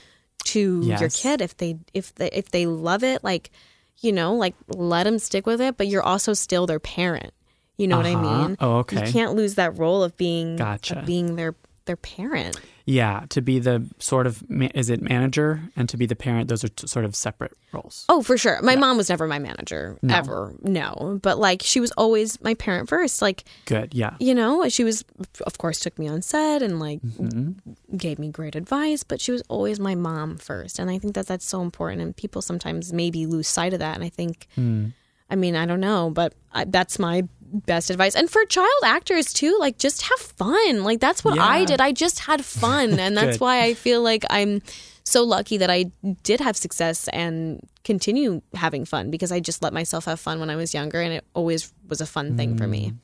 to your kid if they if they if they love it like you know like let them stick with it but you're also still their parent. You know what I Uh-huh. mean? Oh, okay. You can't lose that role of being Gotcha. of being their their parent. Yeah, to be the sort of is it manager and to be the parent. Those are t- sort of separate roles. Oh, for sure. My mom was never my manager No. ever. No, but like she was always my parent first. Like Good. Yeah. you know, she was of course took me on set and like Mm-hmm. gave me great advice, but she was always my mom first, and I think that that's so important. And people sometimes maybe lose sight of that. And I think, Hmm. I mean, I don't know, but I, that's my best advice. And for child actors too, like just have fun. Like that's what I did. I just had fun, and that's why I feel like I'm so lucky that I did have success and continue having fun because I just let myself have fun when I was younger, and it always was a fun thing for me. Mm.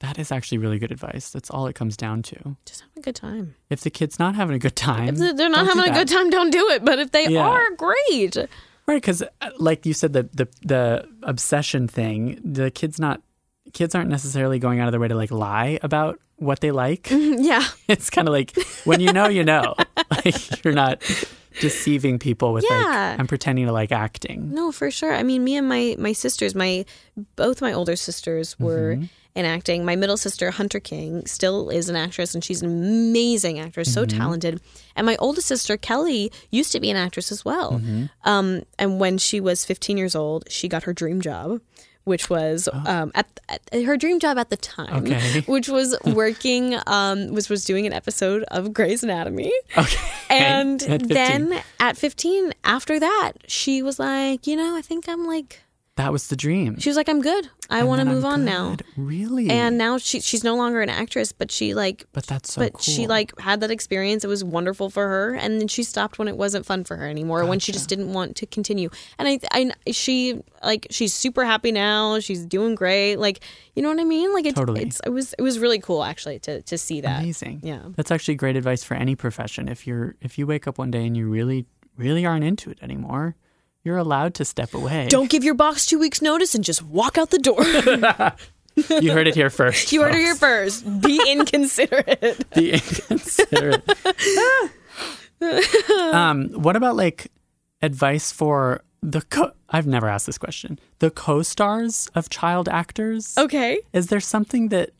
That is actually really good advice. That's all it comes down to. Just have a good time. If the kid's not having a good time, If they're not having a good time, don't do it. But if they Yeah. are, great. right? Because, uh, like you said, the the the obsession thing. The kids not kids aren't necessarily going out of their way to like lie about what they like. Mm-hmm. Yeah. it's kind of like when you know, you know. like you're not deceiving people with Yeah. like I'm pretending to like acting. No, for sure. I mean, me and my my sisters, my both my older sisters were mm-hmm. in acting. My middle sister, Hunter King, still is an actress, and she's an amazing actress, so mm-hmm. talented. And my oldest sister, Kelly, used to be an actress as well. Um, and when she was 15 years old, she got her dream job. Which was um, at, at her dream job at the time, Okay. which was working, um, was was doing an episode of Grey's Anatomy. Okay. And At then at 15, after that, she was like, you know, I think I'm like, That was the dream. She was like, I'm good. I want to then I'm move on now. good. Really? And now she she's no longer an actress, but she like but that's so but cool. she like had that experience. It was wonderful for her, and then she stopped when it wasn't fun for her anymore. When she just didn't want to continue. And I, I, she like she's super happy now. She's doing great. Like you know what I mean? Like it's, Totally. it's it was it was really cool actually to to see that. amazing. Yeah. That's actually great advice for any profession. If you're if you wake up one day and you really really aren't into it anymore, you're allowed to step away. Don't give your boss two weeks notice and just walk out the door. You heard it here first. you heard it here first. Be inconsiderate. Be inconsiderate. um, what about like advice for the co- I've never asked this question. The co-stars of child actors. Okay. Is there something that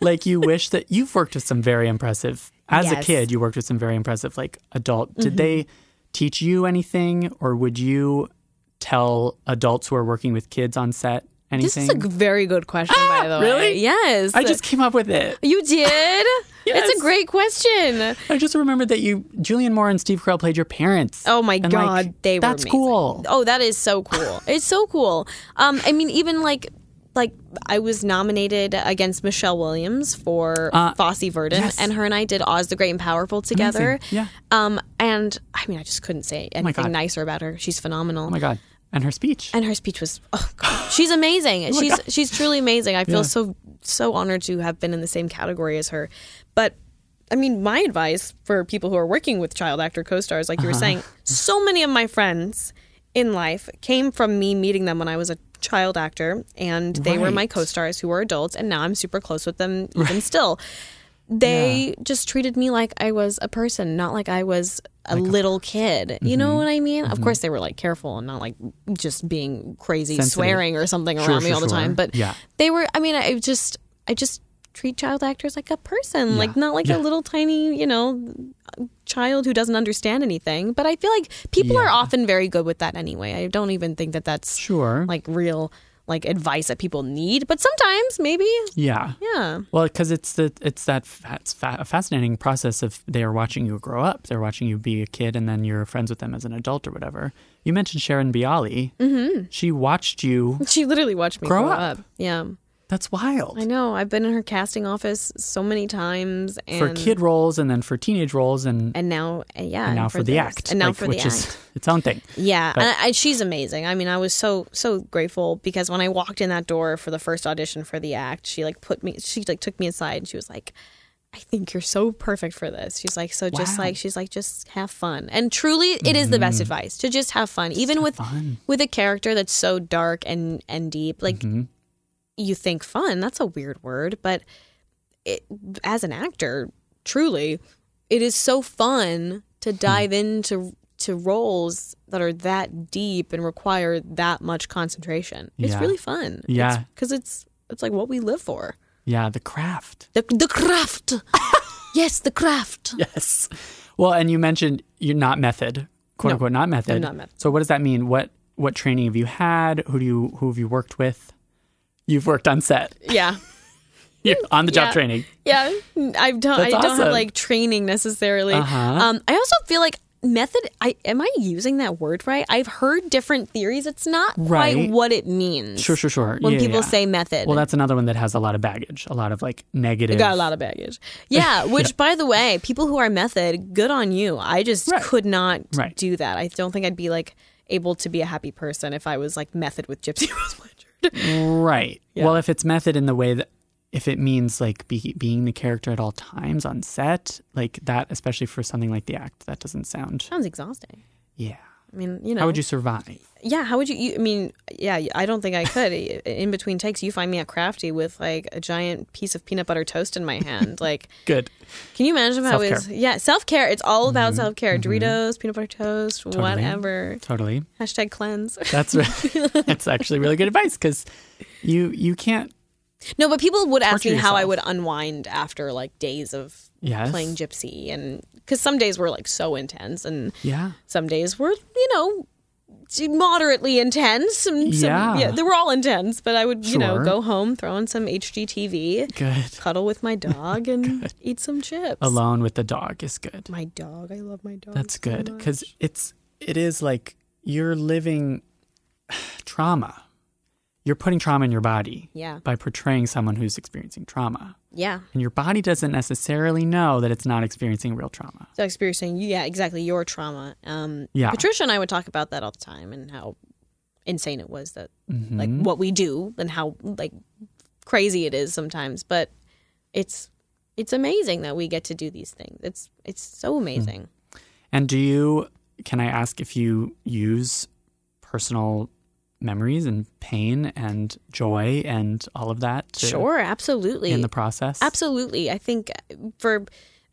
like you wish that you've worked with some very impressive as a kid you worked with some very impressive like adult did they teach you anything or would you tell adults who are working with kids on set anything? This is a very good question, by the way. really? Yes. I just came up with it. You did? Yes. It's a great question. I just remembered that you, Julianne Moore and Steve Carell played your parents. Oh my And, god, like, they were that's amazing. cool. Oh, that is so cool. it's so cool. Um, I mean, even like like I was nominated against Michelle Williams for Uh, Fosse Verdon, yes. and her and I did Oz the Great and Powerful together. Amazing. Yeah. Um, and I mean, I just couldn't say anything God. nicer about her. She's phenomenal. Oh my god. And her speech. and her speech was oh god she's amazing she's she's truly amazing i feel Yeah. so so honored to have been in the same category as her but i mean my advice for people who are working with child actor co-stars like you were Uh-huh. saying so many of my friends in life came from me meeting them when i was a child actor and they were my co-stars who were adults and now i'm super close with them even still they just treated me like I was a person, not like I was a little kid. You Mm-hmm. know what I mean? Of course, they were like careful and not like just being crazy, Sensitive. swearing or something Sure, around me sure, all the time. But Yeah. they were. I mean, I just, I just treat child actors like a person, like not like Yeah. a little tiny, you know, child who doesn't understand anything. But I feel like people are often very good with that anyway. I don't even think that that's Sure. like real like advice that people need. But sometimes, maybe, yeah. yeah. Well, because it's the it's that it's fa- a fascinating process of they are watching you grow up. They're watching you be a kid, and then you're friends with them as an adult or whatever. You mentioned Sharon Bialy. Mm-hmm. She watched you. She literally watched me Grow grow, up. up. Yeah. That's wild. I know. I've been in her casting office so many times, and for kid roles and then for teenage roles and, and now, uh, yeah, and now for, the this. act, and now like, for which the is act. its own thing. Yeah, But- and I, she's amazing. I mean, I was so so grateful because when I walked in that door for the first audition for the act, she like put me, she like took me aside and she was like. I think you're so perfect for this. She's like, so just Wow. like, she's like, just have fun. And truly, it is the best advice to just have fun, even with fun. with a character that's so dark and and deep. Like, Mm-hmm. You think fun. That's a weird word, but it, as an actor, truly, it is so fun to Hmm. dive into to roles that are that deep and require that much concentration. It's Yeah. really fun. Yeah. because it's, it's like what we live for. Yeah, the craft. The the craft. yes, the craft. Yes. Well, and you mentioned you're not method, quote No, unquote, not method. I'm not method. So what does that mean? What what training have you had? Who do you who have you worked with? You've worked on set. Yeah. You're on the job Yeah. training. Yeah, I don't. I That's don't awesome. have like training necessarily. Uh-huh. Um, I also feel like method. I am I using that word right? I've heard different theories. It's not Right. quite what it means. Sure, sure, sure. When Yeah, people yeah. say method, Well, that's another one that has a lot of baggage, a lot of like negative. I got a lot of baggage. Yeah, which by the way, people who are method, good on you. I just Right. could not Right. do that. I don't think I'd be like able to be a happy person if I was like method with Gypsy Rose. Right. Yeah. Well, if it's method in the way that if it means like be, being the character at all times on set, like that, especially for something like the act, that doesn't sound. Sounds exhausting. Yeah. I mean, you know, How would you survive? Yeah, how would you, you? I mean, yeah, I don't think I could. in between takes, you find me at Crafty with like a giant piece of peanut butter toast in my hand. Like, Good. can you imagine if I was? Self-care. Yeah, self care. It's all about mm-hmm. self care. Mm-hmm. Doritos, peanut butter toast, whatever. Totally. Hashtag cleanse. That's that's actually really good advice because you you can't. no, but people would ask me how I would unwind after like days of Yes. playing gypsy, and because some days were like so intense, and Yeah. some days were you know moderately intense and some, Yeah. they were all intense but i would you know go home throw on some hgtv Good. cuddle with my dog and eat some chips Alone with the dog is good. my dog i love my dog That's so good because it's it is like you're living trauma. You're putting trauma in your body Yeah. by portraying someone who's experiencing trauma. Yeah. And your body doesn't necessarily know that it's not experiencing real trauma. So experiencing, yeah, exactly your trauma. Um, Yeah. Patricia and I would talk about that all the time and how insane it was that Mm-hmm. like what we do and how like crazy it is sometimes. But it's it's amazing that we get to do these things. It's it's so amazing. And do you, can I ask if you use personal memories and pain and joy and all of that to- Sure, absolutely. in the process? Absolutely. I think for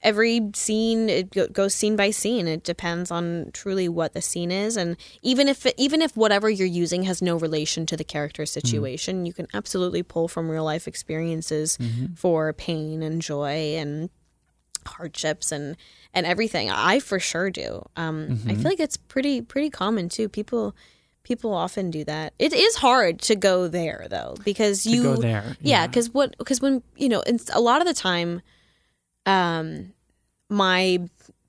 every scene it goes scene by scene. It depends on truly what the scene is and even if even if whatever you're using has no relation to the character mm. situation, you can absolutely pull from real life experiences mm-hmm. for pain and joy and hardships and and everything. I for sure do. Um I mm-hmm. feel like it's pretty pretty common too. People people often do that. It is hard to go there though because you go there. yeah because what because when you know a lot of the time um my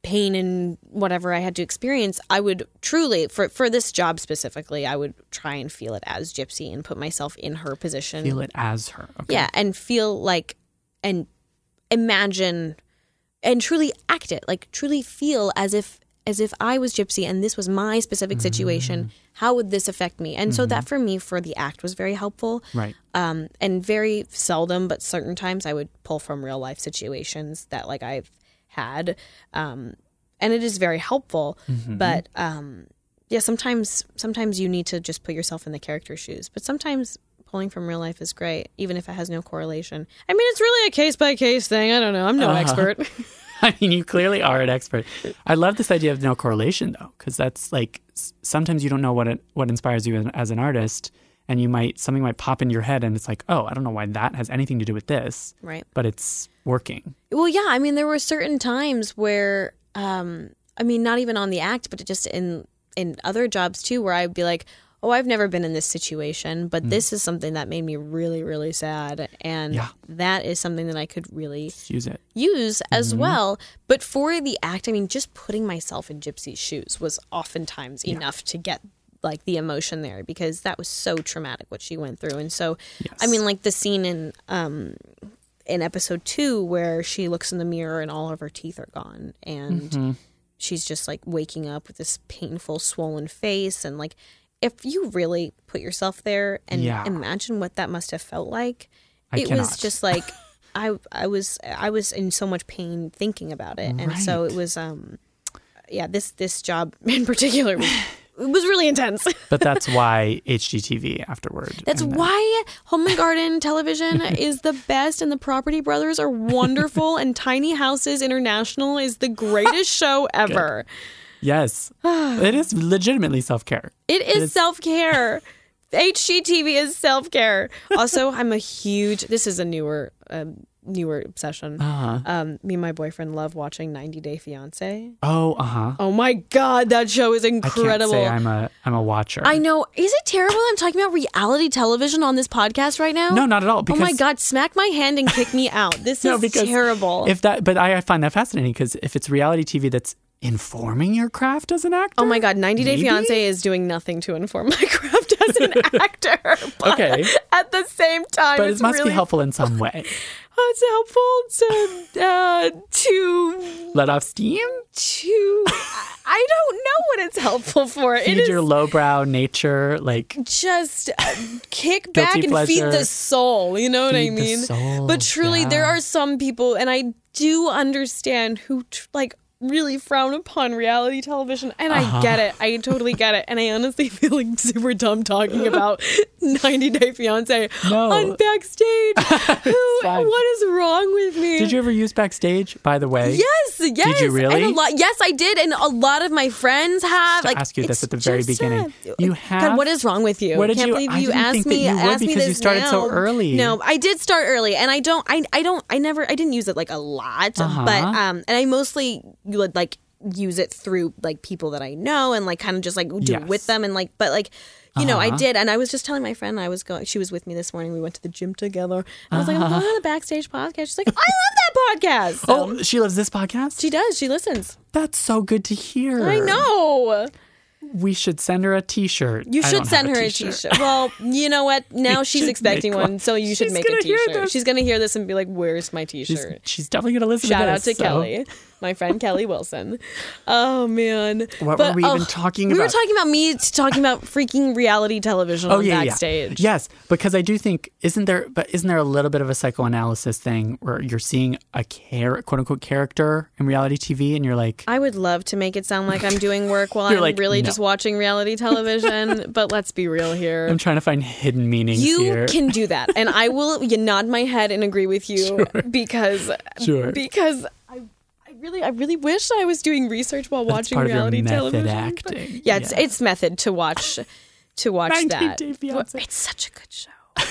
pain and whatever i had to experience i would truly for for this job specifically i would try and feel it as gypsy and put myself in her position Feel it as her. Okay. yeah and feel like and imagine and truly act it like truly feel as if as if i was gypsy and this was my specific situation how would this affect me and so that for me for the act was very helpful Right. um, and very seldom, but certain times I would pull from real life situations that like I've had, um, and it is very helpful. But um, yeah, sometimes sometimes you need to just put yourself in the character's shoes. But sometimes pulling from real life is great, even if it has no correlation. I mean, it's really a case by case thing. I don't know. I'm no Uh-huh. expert. I mean, you clearly are an expert. I love this idea of no correlation, though, because that's like sometimes you don't know what it, what inspires you as, an artist, and you might something might pop in your head, and it's like, oh, I don't know why that has anything to do with this, right. but it's working. Well, yeah. I mean, there were certain times where, um, I mean, not even on the act, but just in in other jobs too, where I'd be like, "Oh, I've never been in this situation, but this is something that made me really, really sad, and Yeah. that is something that I could really use it. use as well." But for the act, I mean, just putting myself in Gypsy's shoes was oftentimes enough to get like the emotion there because that was so traumatic what she went through, and so I mean, like the scene in um in episode two where she looks in the mirror and all of her teeth are gone and Mm-hmm. she's just like waking up with this painful swollen face and like if you really put yourself there and Yeah. imagine what that must have felt like I it was just like i i was i was in so much pain thinking about it and so it was um yeah this this job in particular was it was really intense But that's why HGTV afterward. That's then- why Home and Garden Television is the best, and the Property Brothers are wonderful, and Tiny Houses International is the greatest show ever. Yes, it is legitimately self care. It is self care. HGTV is self care. Also, I'm a huge. This is a newer, um, newer obsession. Uh-huh. Um, me and my boyfriend love watching 90 Day Fiance. Oh, uh huh. Oh my god, that show is I can't incredible. say I'm a I'm a watcher. I know. Is it terrible I'm talking about reality television on this podcast right now? No, not at all. Oh my god, smack my hand and kick me out. This No, is because terrible. If that, but I, I find that fascinating because if it's reality TV that's informing your craft as an actor. oh my god, 90 Day maybe? Fiance is doing nothing to inform my craft as an actor. But Okay. At the same time, But it's it must really be helpful in some way. oh, it's helpful to uh, to Let off steam, to I don't know what it's helpful for. it feed is your lowbrow nature, like just uh, kick back and feed the soul. You know what I Feed the mean? soul, but truly, yeah. there are some people, and I do understand who tr- like really frown upon reality television, and Uh-huh. I get it. I totally get it, and I honestly feel like super dumb talking about 90 Day Fiance No. on backstage. who? What is wrong with me? Did you ever use backstage? By the way, Yes, yes. Did you really? And a lot, yes, I did, and a lot of my friends have. like, ask you this at the very beginning. sad. You God, what is wrong with you? What did Can't you- believe I you asked me. you would asked me because you this started so early. No, I did start early, and I don't. I I don't. I never. I didn't use it like a lot, Uh-huh. but um, and I mostly would like use it through like people that I know and like kind of just like do it with them and like, but like. You know, I Uh-huh. did, and I was just telling my friend I was going. She was with me this morning. We went to the gym together. I was like, Uh-huh. "I'm going on the backstage podcast." She's like, "I love that podcast." So, Oh, she loves this podcast. she does. She listens. That's so good to hear. I know. we should send her a T-shirt. You should send her a t-shirt. t-shirt. Well, you know what? Now We she's expecting one, one. so you should She's make a t-shirt. this. She's gonna hear this and be like, "Where's my t-shirt?" she's definitely gonna listen Shout to out to so- Kelly, my friend Kelly Wilson. Oh man, What But, were we even talking about? We were talking about me talking about freaking reality television Oh on yeah, backstage. yeah. Yes, because I do think isn't there, but isn't there a little bit of a psychoanalysis thing where you're seeing a char- quote unquote character in reality TV, and you're like, I would love to make it sound like I'm doing work while I'm like, really no. just watching reality television. but let's be real here. I'm trying to find hidden meanings you here. can do that, and I will you nod my head and agree with you because Sure. because I. I Really, I really wish I was doing research while That's watching part of your reality method television. acting. Yeah, it's Yeah. it's method to watch to watch 90 that. Day Well. It's such a good show.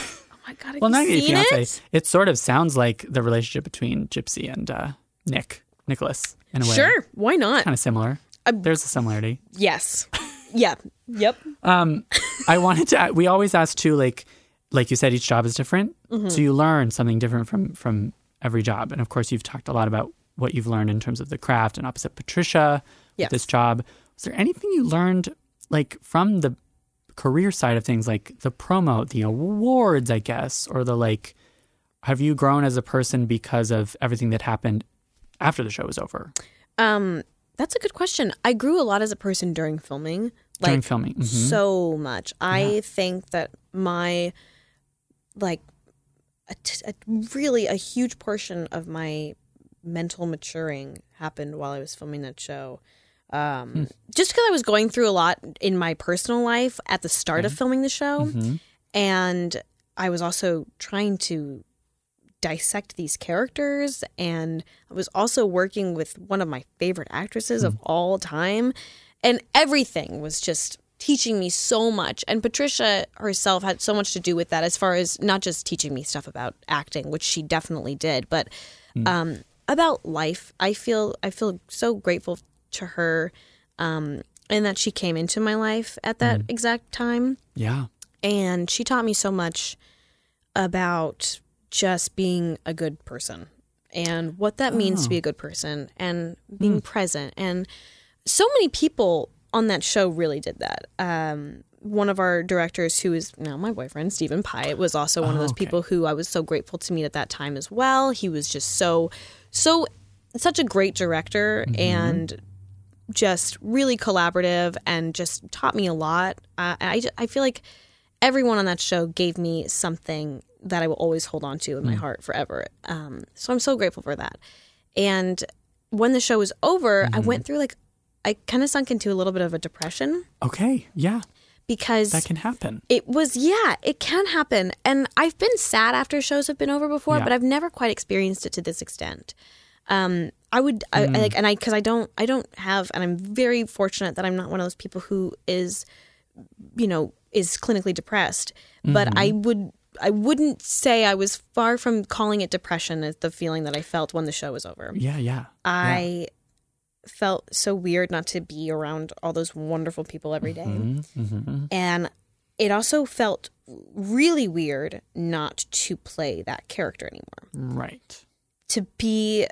Oh my god, well, you 90 Day Fiance. it? It? sort of sounds like the relationship between Gypsy and uh, Nick Nicholas in a way. Sure, why not? kind of similar. Uh, There's a similarity. Yes. Yeah. Yep. Um, I wanted to. We always ask too, like, like you said, each job is different, Mm-hmm. so you learn something different from from every job. And of course, you've talked a lot about what you've learned in terms of the craft. And opposite Patricia, Yes. with this job, was there anything you learned like from the career side of things, like the promo, the awards, I guess, or the like? Have you grown as a person because of everything that happened after the show was over Um, that's a good question. I grew a lot as a person during filming. Like during filming? Mhm. so much. I think that my like a t- a really a huge portion of my mental maturing happened while I was filming that show. Um, Just because I was going through a lot in my personal life at the start of filming the show, Mhm. and I was also trying to dissect these characters. And I was also working with one of my favorite actresses of all time. And everything was just teaching me so much. And Patricia herself had so much to do with that as far as not just teaching me stuff about acting which she definitely did but um, about life I feel I feel so grateful to her um, and that she came into my life at that exact time. Yeah. and she taught me so much about just being a good person and what that means to be a good person and being present. And so many people on that show really did that. Um, one of our directors who is now my boyfriend Steven Piet was also one of those okay. people who i was so grateful to meet at that time as well. He was just so so such a great director and just really collaborative and just taught me a lot. Uh, I, I feel like everyone on that show gave me something that I will always hold on to in my heart forever. Um, so I'm so grateful for that. And when the show was over, I went through like, I kind of sunk into a little bit of a depression Okay. Yeah. Because That can happen. it was, yeah, it can happen. And I've been sad after shows have been over before, Yeah. but I've never quite experienced it to this extent. Um, I would, I, I like, and I, cause I don't, I don't have, and I'm very fortunate that I'm not one of those people who is, you know, is clinically depressed, but I would, I wouldn't say I was far from calling it depression as the feeling that I felt when the show was over. Yeah. Yeah. I felt so weird not to be around all those wonderful people every day. Mm-hmm. And it also felt really weird not to play that character anymore. Right. To be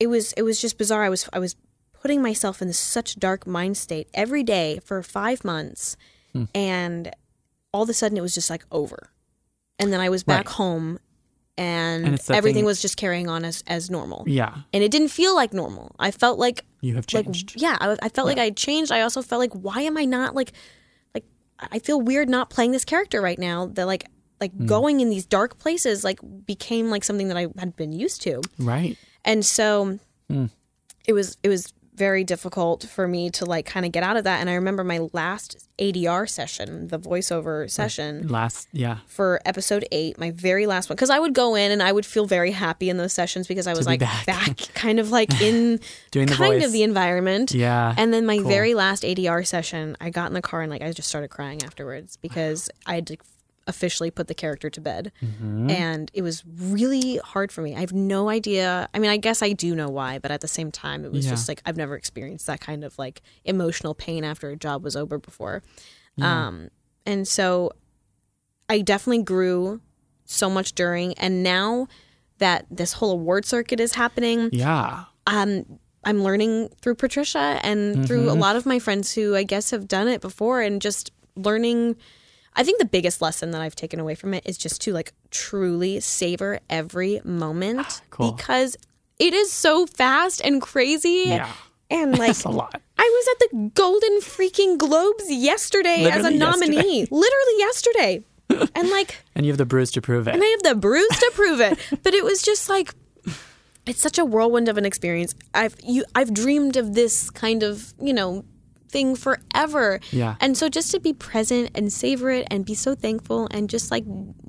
it was it was just bizarre. I was I was putting myself in such dark mind state every day for 5 months Hmm. and all of a sudden it was just like over. And then I was back Right. home and, And everything thing- was just carrying on as as normal. Yeah. And it didn't feel like normal. I felt like You have like changed. yeah I, I felt like i had changed i also felt like why am i not like like i feel weird not playing this character right now that like like Hmm. going in these dark places like became like something that i had been used to Right. and so Hmm. it was it was very difficult for me to like kind of get out of that and i remember my last adr session the voiceover session Last. Yeah. for episode eight, my very last one, because I would go in and I would feel very happy in those sessions because I was be like back. kind of like in Doing the kind voice. of the environment. Yeah. And then my Cool. very last ADR session, I got in the car and like I just started crying afterwards because I had to officially put the character to bed. Mm-hmm. And it was really hard for me. I have no idea. I mean, I guess I do know why, but at the same time, it was Yeah. just like I've never experienced that kind of like emotional pain after a job was over before. Um, and so I definitely grew so much during. And now that this whole award circuit is happening, Yeah. um, I'm learning through Patricia and through a lot of my friends who I guess have done it before and just learning I think the biggest lesson that I've taken away from it is just to like truly savor every moment Cool. because it is so fast and crazy Yeah. and like a lot. I was at the Golden freaking Globes yesterday as a Literally nominee. Literally yesterday. and like And you have the bruise to prove it. and I have the bruise to prove it. But it was just like it's such a whirlwind of an experience. I've you I've dreamed of this kind of, you know, thing forever. Yeah. And so just to be present and savor it and be so thankful and just like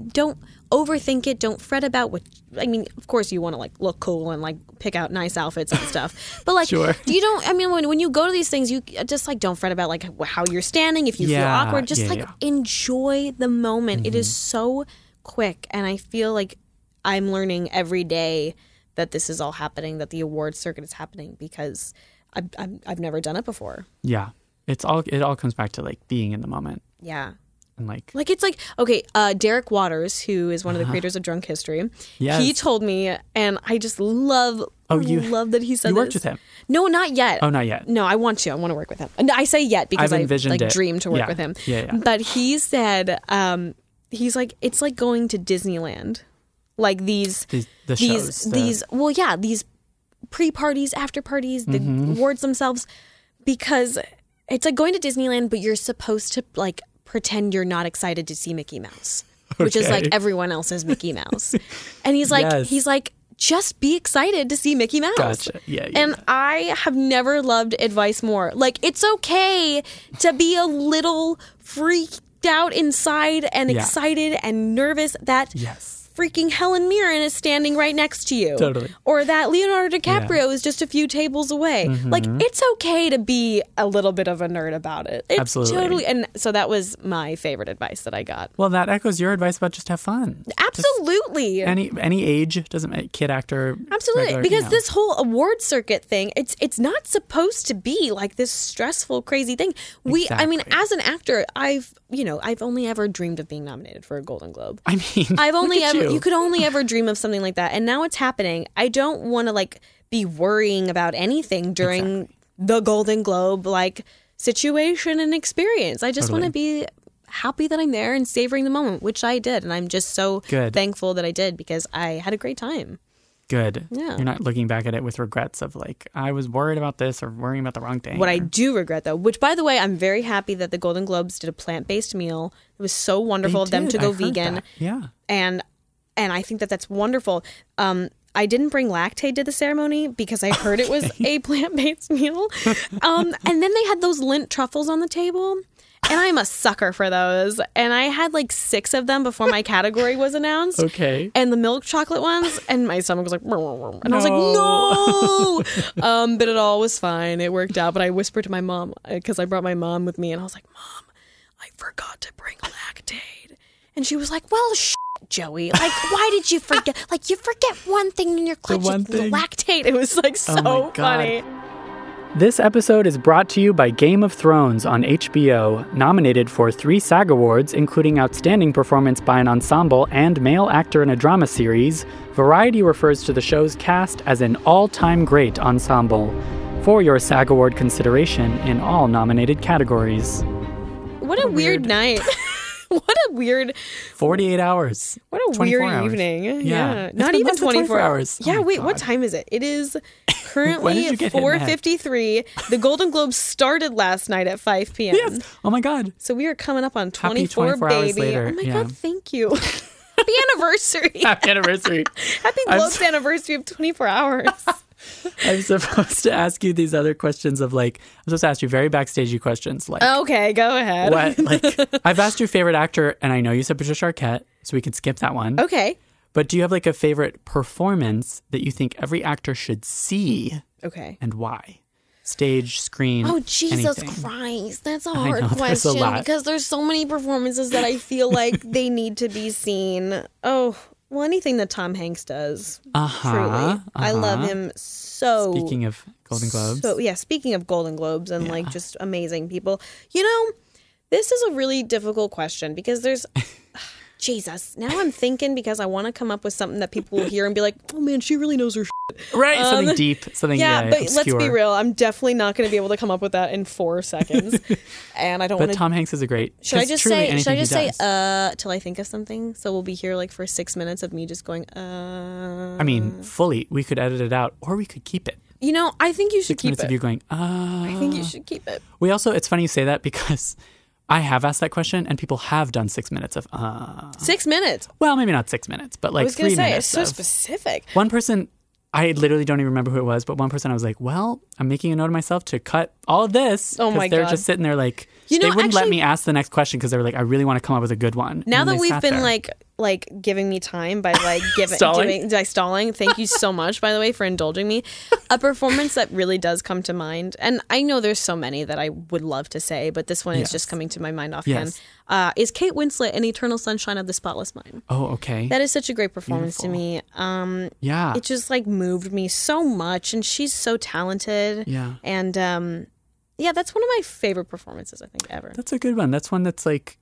don't overthink it, don't fret about what I mean, of course you want to like look cool and like pick out nice outfits and stuff. But like Sure. you don't I mean when when you go to these things you just like don't fret about like how you're standing, if you feel awkward, just yeah, like yeah. Mm-hmm. enjoy the moment. It is so quick and I feel like I'm learning every day that this is all happening, that the award circuit is happening because I've, I've, I've never done it before. yeah. It's all it all comes back to like being in the moment Yeah. and like Like it's like okay, uh, Derek Waters, who is one of the creators of Drunk History, Uh-huh. Yes. he told me, and I just love, Oh, you- love that he said you worked this. with him. No, not yet. Oh, not yet. No, I want to. I want to work with him. And I say yet because I've I like it. dream to work Yeah. with him. Yeah, yeah. But he said, um, he's like, it's like going to Disneyland, like these The, the these shows. the- these well yeah these pre parties after parties the Mm-hmm. awards themselves because it's like going to disneyland but you're supposed to like pretend you're not excited to see mickey mouse which is like everyone else is mickey mouse and he's like Yes. he's like just be excited to see mickey mouse Gotcha. Yeah, yeah, and i have never loved advice more like it's okay to be a little freaked out inside and Yeah. excited and nervous that yes. Freaking Helen Mirren is standing right next to you. Totally. Or that Leonardo DiCaprio is just a few tables away. Mm-hmm. Like it's okay to be a little bit of a nerd about it. It's Absolutely. totally and so that was my favorite advice that I got. Well, that echoes your advice about just have fun. Absolutely. Any any age doesn't make kid actor. Absolutely, regular, because you know. this whole award circuit thing, it's it's not supposed to be like this stressful, crazy thing. We, I mean, as an actor, I've you know, I've only ever dreamed of being nominated for a Golden Globe. I mean, I've only ever you. you. could only ever dream of something like that, and now it's happening. I don't want to like be worrying about anything during the Golden Globe like situation and experience. I just want to be happy that I'm there and savoring the moment, which I did, and I'm just so Good. thankful that I did because I had a great time. Good. Yeah. You're not looking back at it with regrets of like I was worried about this or worrying about the wrong thing. What I do regret, though, which by the way, I'm very happy that the Golden Globes did a plant based meal. It was so wonderful of them to go vegan. that. Yeah. and and I think that that's wonderful. Um, I didn't bring Lactaid to the ceremony because I heard it was a plant based meal. Um, and then they had those Lindt truffles on the table. And I'm a sucker for those. And I had like six of them before my category was announced. Okay. And the milk chocolate ones, and my stomach was like, and I was like, no. um, but it all was fine. It worked out. But I whispered to my mom because I brought my mom with me, and I was like, Mom, I forgot to bring Lactaid. And she was like, Well, sh- Joey, like, why did you forget? Like, you forget one thing in your clutch, one it's the Lactaid. It was like so Oh my God. funny. This episode is brought to you by Game of Thrones on HBO, nominated for three SAG Awards, including Outstanding Performance by an Ensemble and Male Actor in a Drama Series. Variety refers to the show's cast as an all time great ensemble. For your SAG Award consideration in all nominated categories. What a weird, night. what a weird, 48 hours. what a weird hours. evening. Yeah, Yeah. Not even 24 24 hours. Oh Yeah, my wait, what time is it? It is currently did you get hit in the 4:53. The Golden Globes started last night at 5 p.m. Yes. Oh my God. So we are coming up on Happy 24, 24 hours baby. later. Oh my Yeah. god, thank you. Happy anniversary. Happy anniversary. Happy Globes so- anniversary of 24 hours. I'm supposed to ask you these other questions of like, I'm supposed to ask you very backstagey questions like, okay, go ahead. what like I've asked your favorite actor, and I know you said Patricia Arquette, so we can skip that one. Okay. But do you have like a favorite performance that you think every actor should see, Okay. and why? Stage, screen. Oh Jesus anything. Christ, that's a hard know, a question lot. because there's so many performances that I feel like they need to be seen. Oh, well, anything that Tom Hanks does, Uh-huh, truly, I love uh-huh. him so. Speaking of Golden Globes, So yeah, speaking of Golden Globes and like just amazing people, you know, this is a really difficult question because there's Jesus. Now I'm thinking because I want to come up with something that people will hear and be like, "Oh man, she really knows her shit." Right, something deep, something Um, Yeah, uh, but let's be real. I'm definitely not going to be able to come up with that in four seconds, and I don't But want to. Tom Hanks is a great. Should I just say? Should I just say uh till I think of something? So we'll be here like for six minutes of me just going uh. I mean, fully. We could edit it out, or we could keep it. you know, I think you should Six keep minutes it. of you going. Uh, I think you should keep it. We also. It's funny you say that because I have asked that question, and people have done six minutes of. Uh, Six minutes. well, maybe not six minutes, but like I was gonna three say minutes. it's so of- specific. One person, I literally don't even remember who it was, but one person I was like, well, I'm making a note of myself to cut all of this. Oh 'cause my They're God. just sitting there like, You know, they wouldn't let me ask the next question because they were like, I really want to come up with a good one. Now And that we've been there. like like giving me time by like giving Stalling? doing by stalling. Thank you so much, by the way, for indulging me. A performance that really does come to mind, and I know there's so many that I would love to say, but this one is just coming to my mind offhand. Yes. Uh, is Kate Winslet in Eternal Sunshine of the Spotless Mind? oh, okay. That is such a great performance to me. Um, yeah. it just like moved me so much, and she's so talented. yeah. And um, yeah, that's one of my favorite performances I think ever. That's a good one. That's one that's like,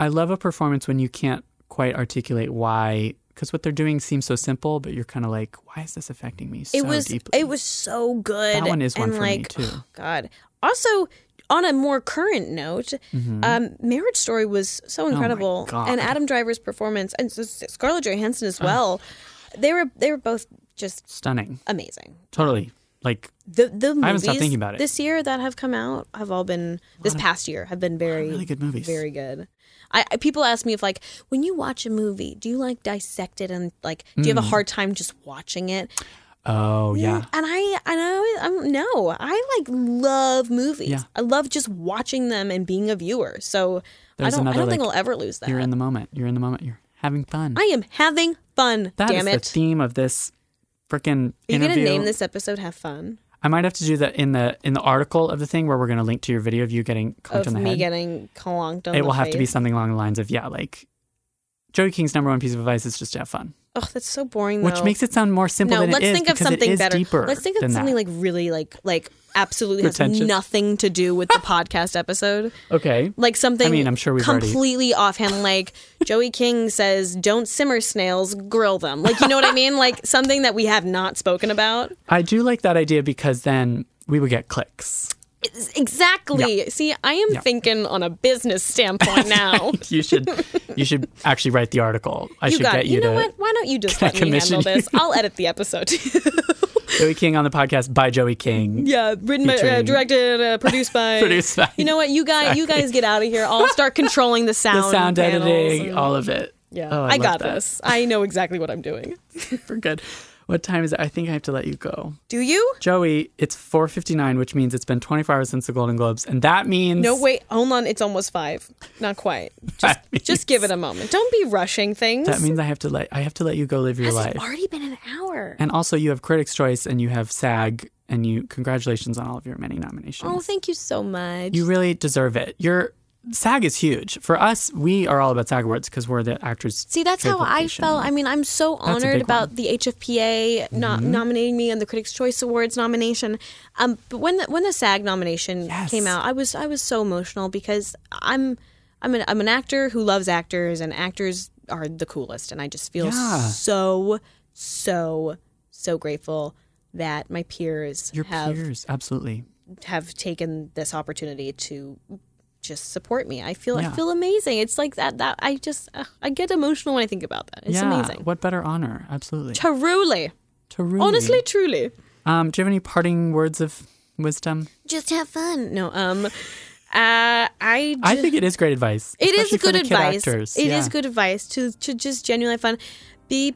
I love a performance when you can't quite articulate why, because what they're doing seems so simple, but you're kind of like, why is this affecting me so it was deeply? it was so good. That one is one and for me, like, too. oh, God. Also, on a more current note, um, Marriage Story was so incredible, Mm-hmm. Oh God. and Adam Driver's performance and Scarlett Johansson as well. They were they were both just Stunning. amazing. Totally. Like, The the movies I haven't stopped thinking about it. this year that have come out have all been this past year have been very really good movies. very good. I, I people ask me if like when you watch a movie, do you like dissect it and like do Mm. you have a hard time just watching it? oh, yeah. And I, I know, I'm no, I like love movies. Yeah. I love just watching them and being a viewer. So There's I don't, I don't think I'll ever lose that. You're in the moment. You're in the moment. You're having fun. I am having fun. That is damn the it! theme of this freaking Are you interview. gonna name this episode "Have Fun"? I might have to do that in the in the article of the thing where we're going to link to your video of you getting conked Of on the me head. getting clonked on it will have to be something along the lines of yeah, like Joey King's number one piece of advice is just to have fun, Oh, that's so boring. which makes it sound more simple no. than Let's it is think of something better. deeper. Let's think of something that. like really like like absolutely has nothing to do with the podcast episode. okay. Like something. I mean, I'm sure we've already- completely offhand. Like Joey King says, "Don't simmer snails, grill them." Like you know what I mean? Like something that we have not spoken about. I do like that idea because then we would get clicks. Exactly. See, I am Yeah. thinking on a business standpoint now. You should you should actually write the article. I you should got get you, You know to what? Why don't you just let me handle this? I'll edit the episode. Joey King on the podcast by Joey King. yeah, written by, uh, directed, uh, produced by. Produced by- You know what? You guys, you guys get out of here. I'll start controlling the sound, The sound editing, and- all of it. Yeah, Oh, I I, got that. this. I know exactly what I'm doing. We're good. What time is it? I think I have to let you go. Do you? Joey, it's 4:59, which means it's been 24 hours since the Golden Globes, and that means No, wait. Hold on. It's almost five. Not quite. Just, means- just give it a moment. Don't be rushing things. That means I have to let I have to let you go live your Has life. it already been an hour? And also, you have Critics' Choice and you have SAG, and you congratulations on all of your many nominations. Oh, thank you so much. you really deserve it. Your SAG is huge for us. We are all about SAG awards because we're the actors. See, that's how I felt. I mean, I'm so honored about one. the HFPA no- Mm-hmm. nominating me on the Critics' Choice Awards nomination. Um, but when the when the SAG nomination Yes. came out, I was I was so emotional because I'm I'm an I'm an actor who loves actors, and actors are the coolest, and I just feel Yeah. so so so grateful that my peers Your have peers, absolutely. have taken this opportunity to just support me. I feel Yeah. I feel amazing. It's like that that I just uh, I get emotional when I think about that. It's yeah, amazing. What better honor? Absolutely. Truly. Truly. Honestly, truly. um, do you have any parting words of wisdom? Just have fun. No, um uh I I think it is great advice. it is good advice. Actors. It is Yeah. good advice to to just genuinely have fun. Be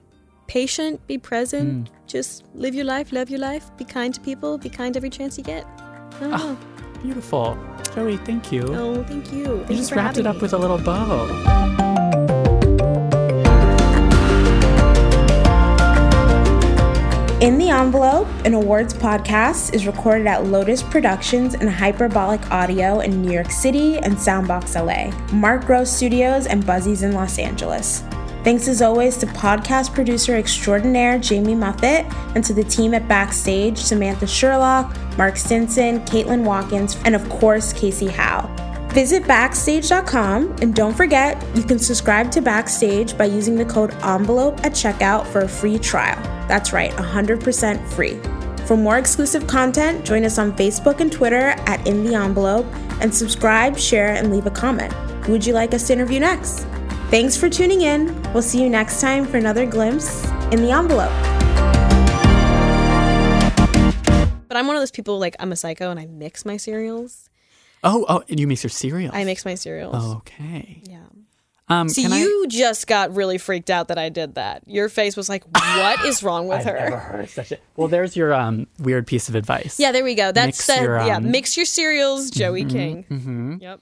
patient, be present, just live your life, love your life, be kind to people, be kind every chance you get. I don't Ah, know. Beautiful. Joey, thank you. Oh, thank you. Thank you you just for wrapped it up me. with a little bow. In the Envelope, an awards podcast, is recorded at Lotus Productions and Hyperbolic Audio in New York City and Soundbox LA, Mark Gross Studios, and Buzzies in Los Angeles. Thanks as always to podcast producer extraordinaire Jamie Muffett and to the team at Backstage Samantha Sherlock, Mark Stinson, Caitlin Watkins, and of course Casey Howe. Visit Backstage.com and don't forget you can subscribe to Backstage by using the code ENVELOPE at checkout for a free trial. That's right, 100% free. For more exclusive content, join us on Facebook and Twitter at In the Envelope and subscribe, share, and leave a comment. Who would you like us to interview next? Thanks for tuning in. We'll see you next time for another glimpse in the envelope. But I'm one of those people like I'm a psycho and I mix my cereals. Oh, oh, and you mix your cereals. I mix my cereals. Okay. Yeah. Um, See, can I- you just got really freaked out that I did that. Your face was like, "What is wrong with I've her?" never heard such a. Well, there's your um weird piece of advice. Yeah, there we go. That's Mix the your, yeah. um, Mix your cereals, Joey King. hmm Yep.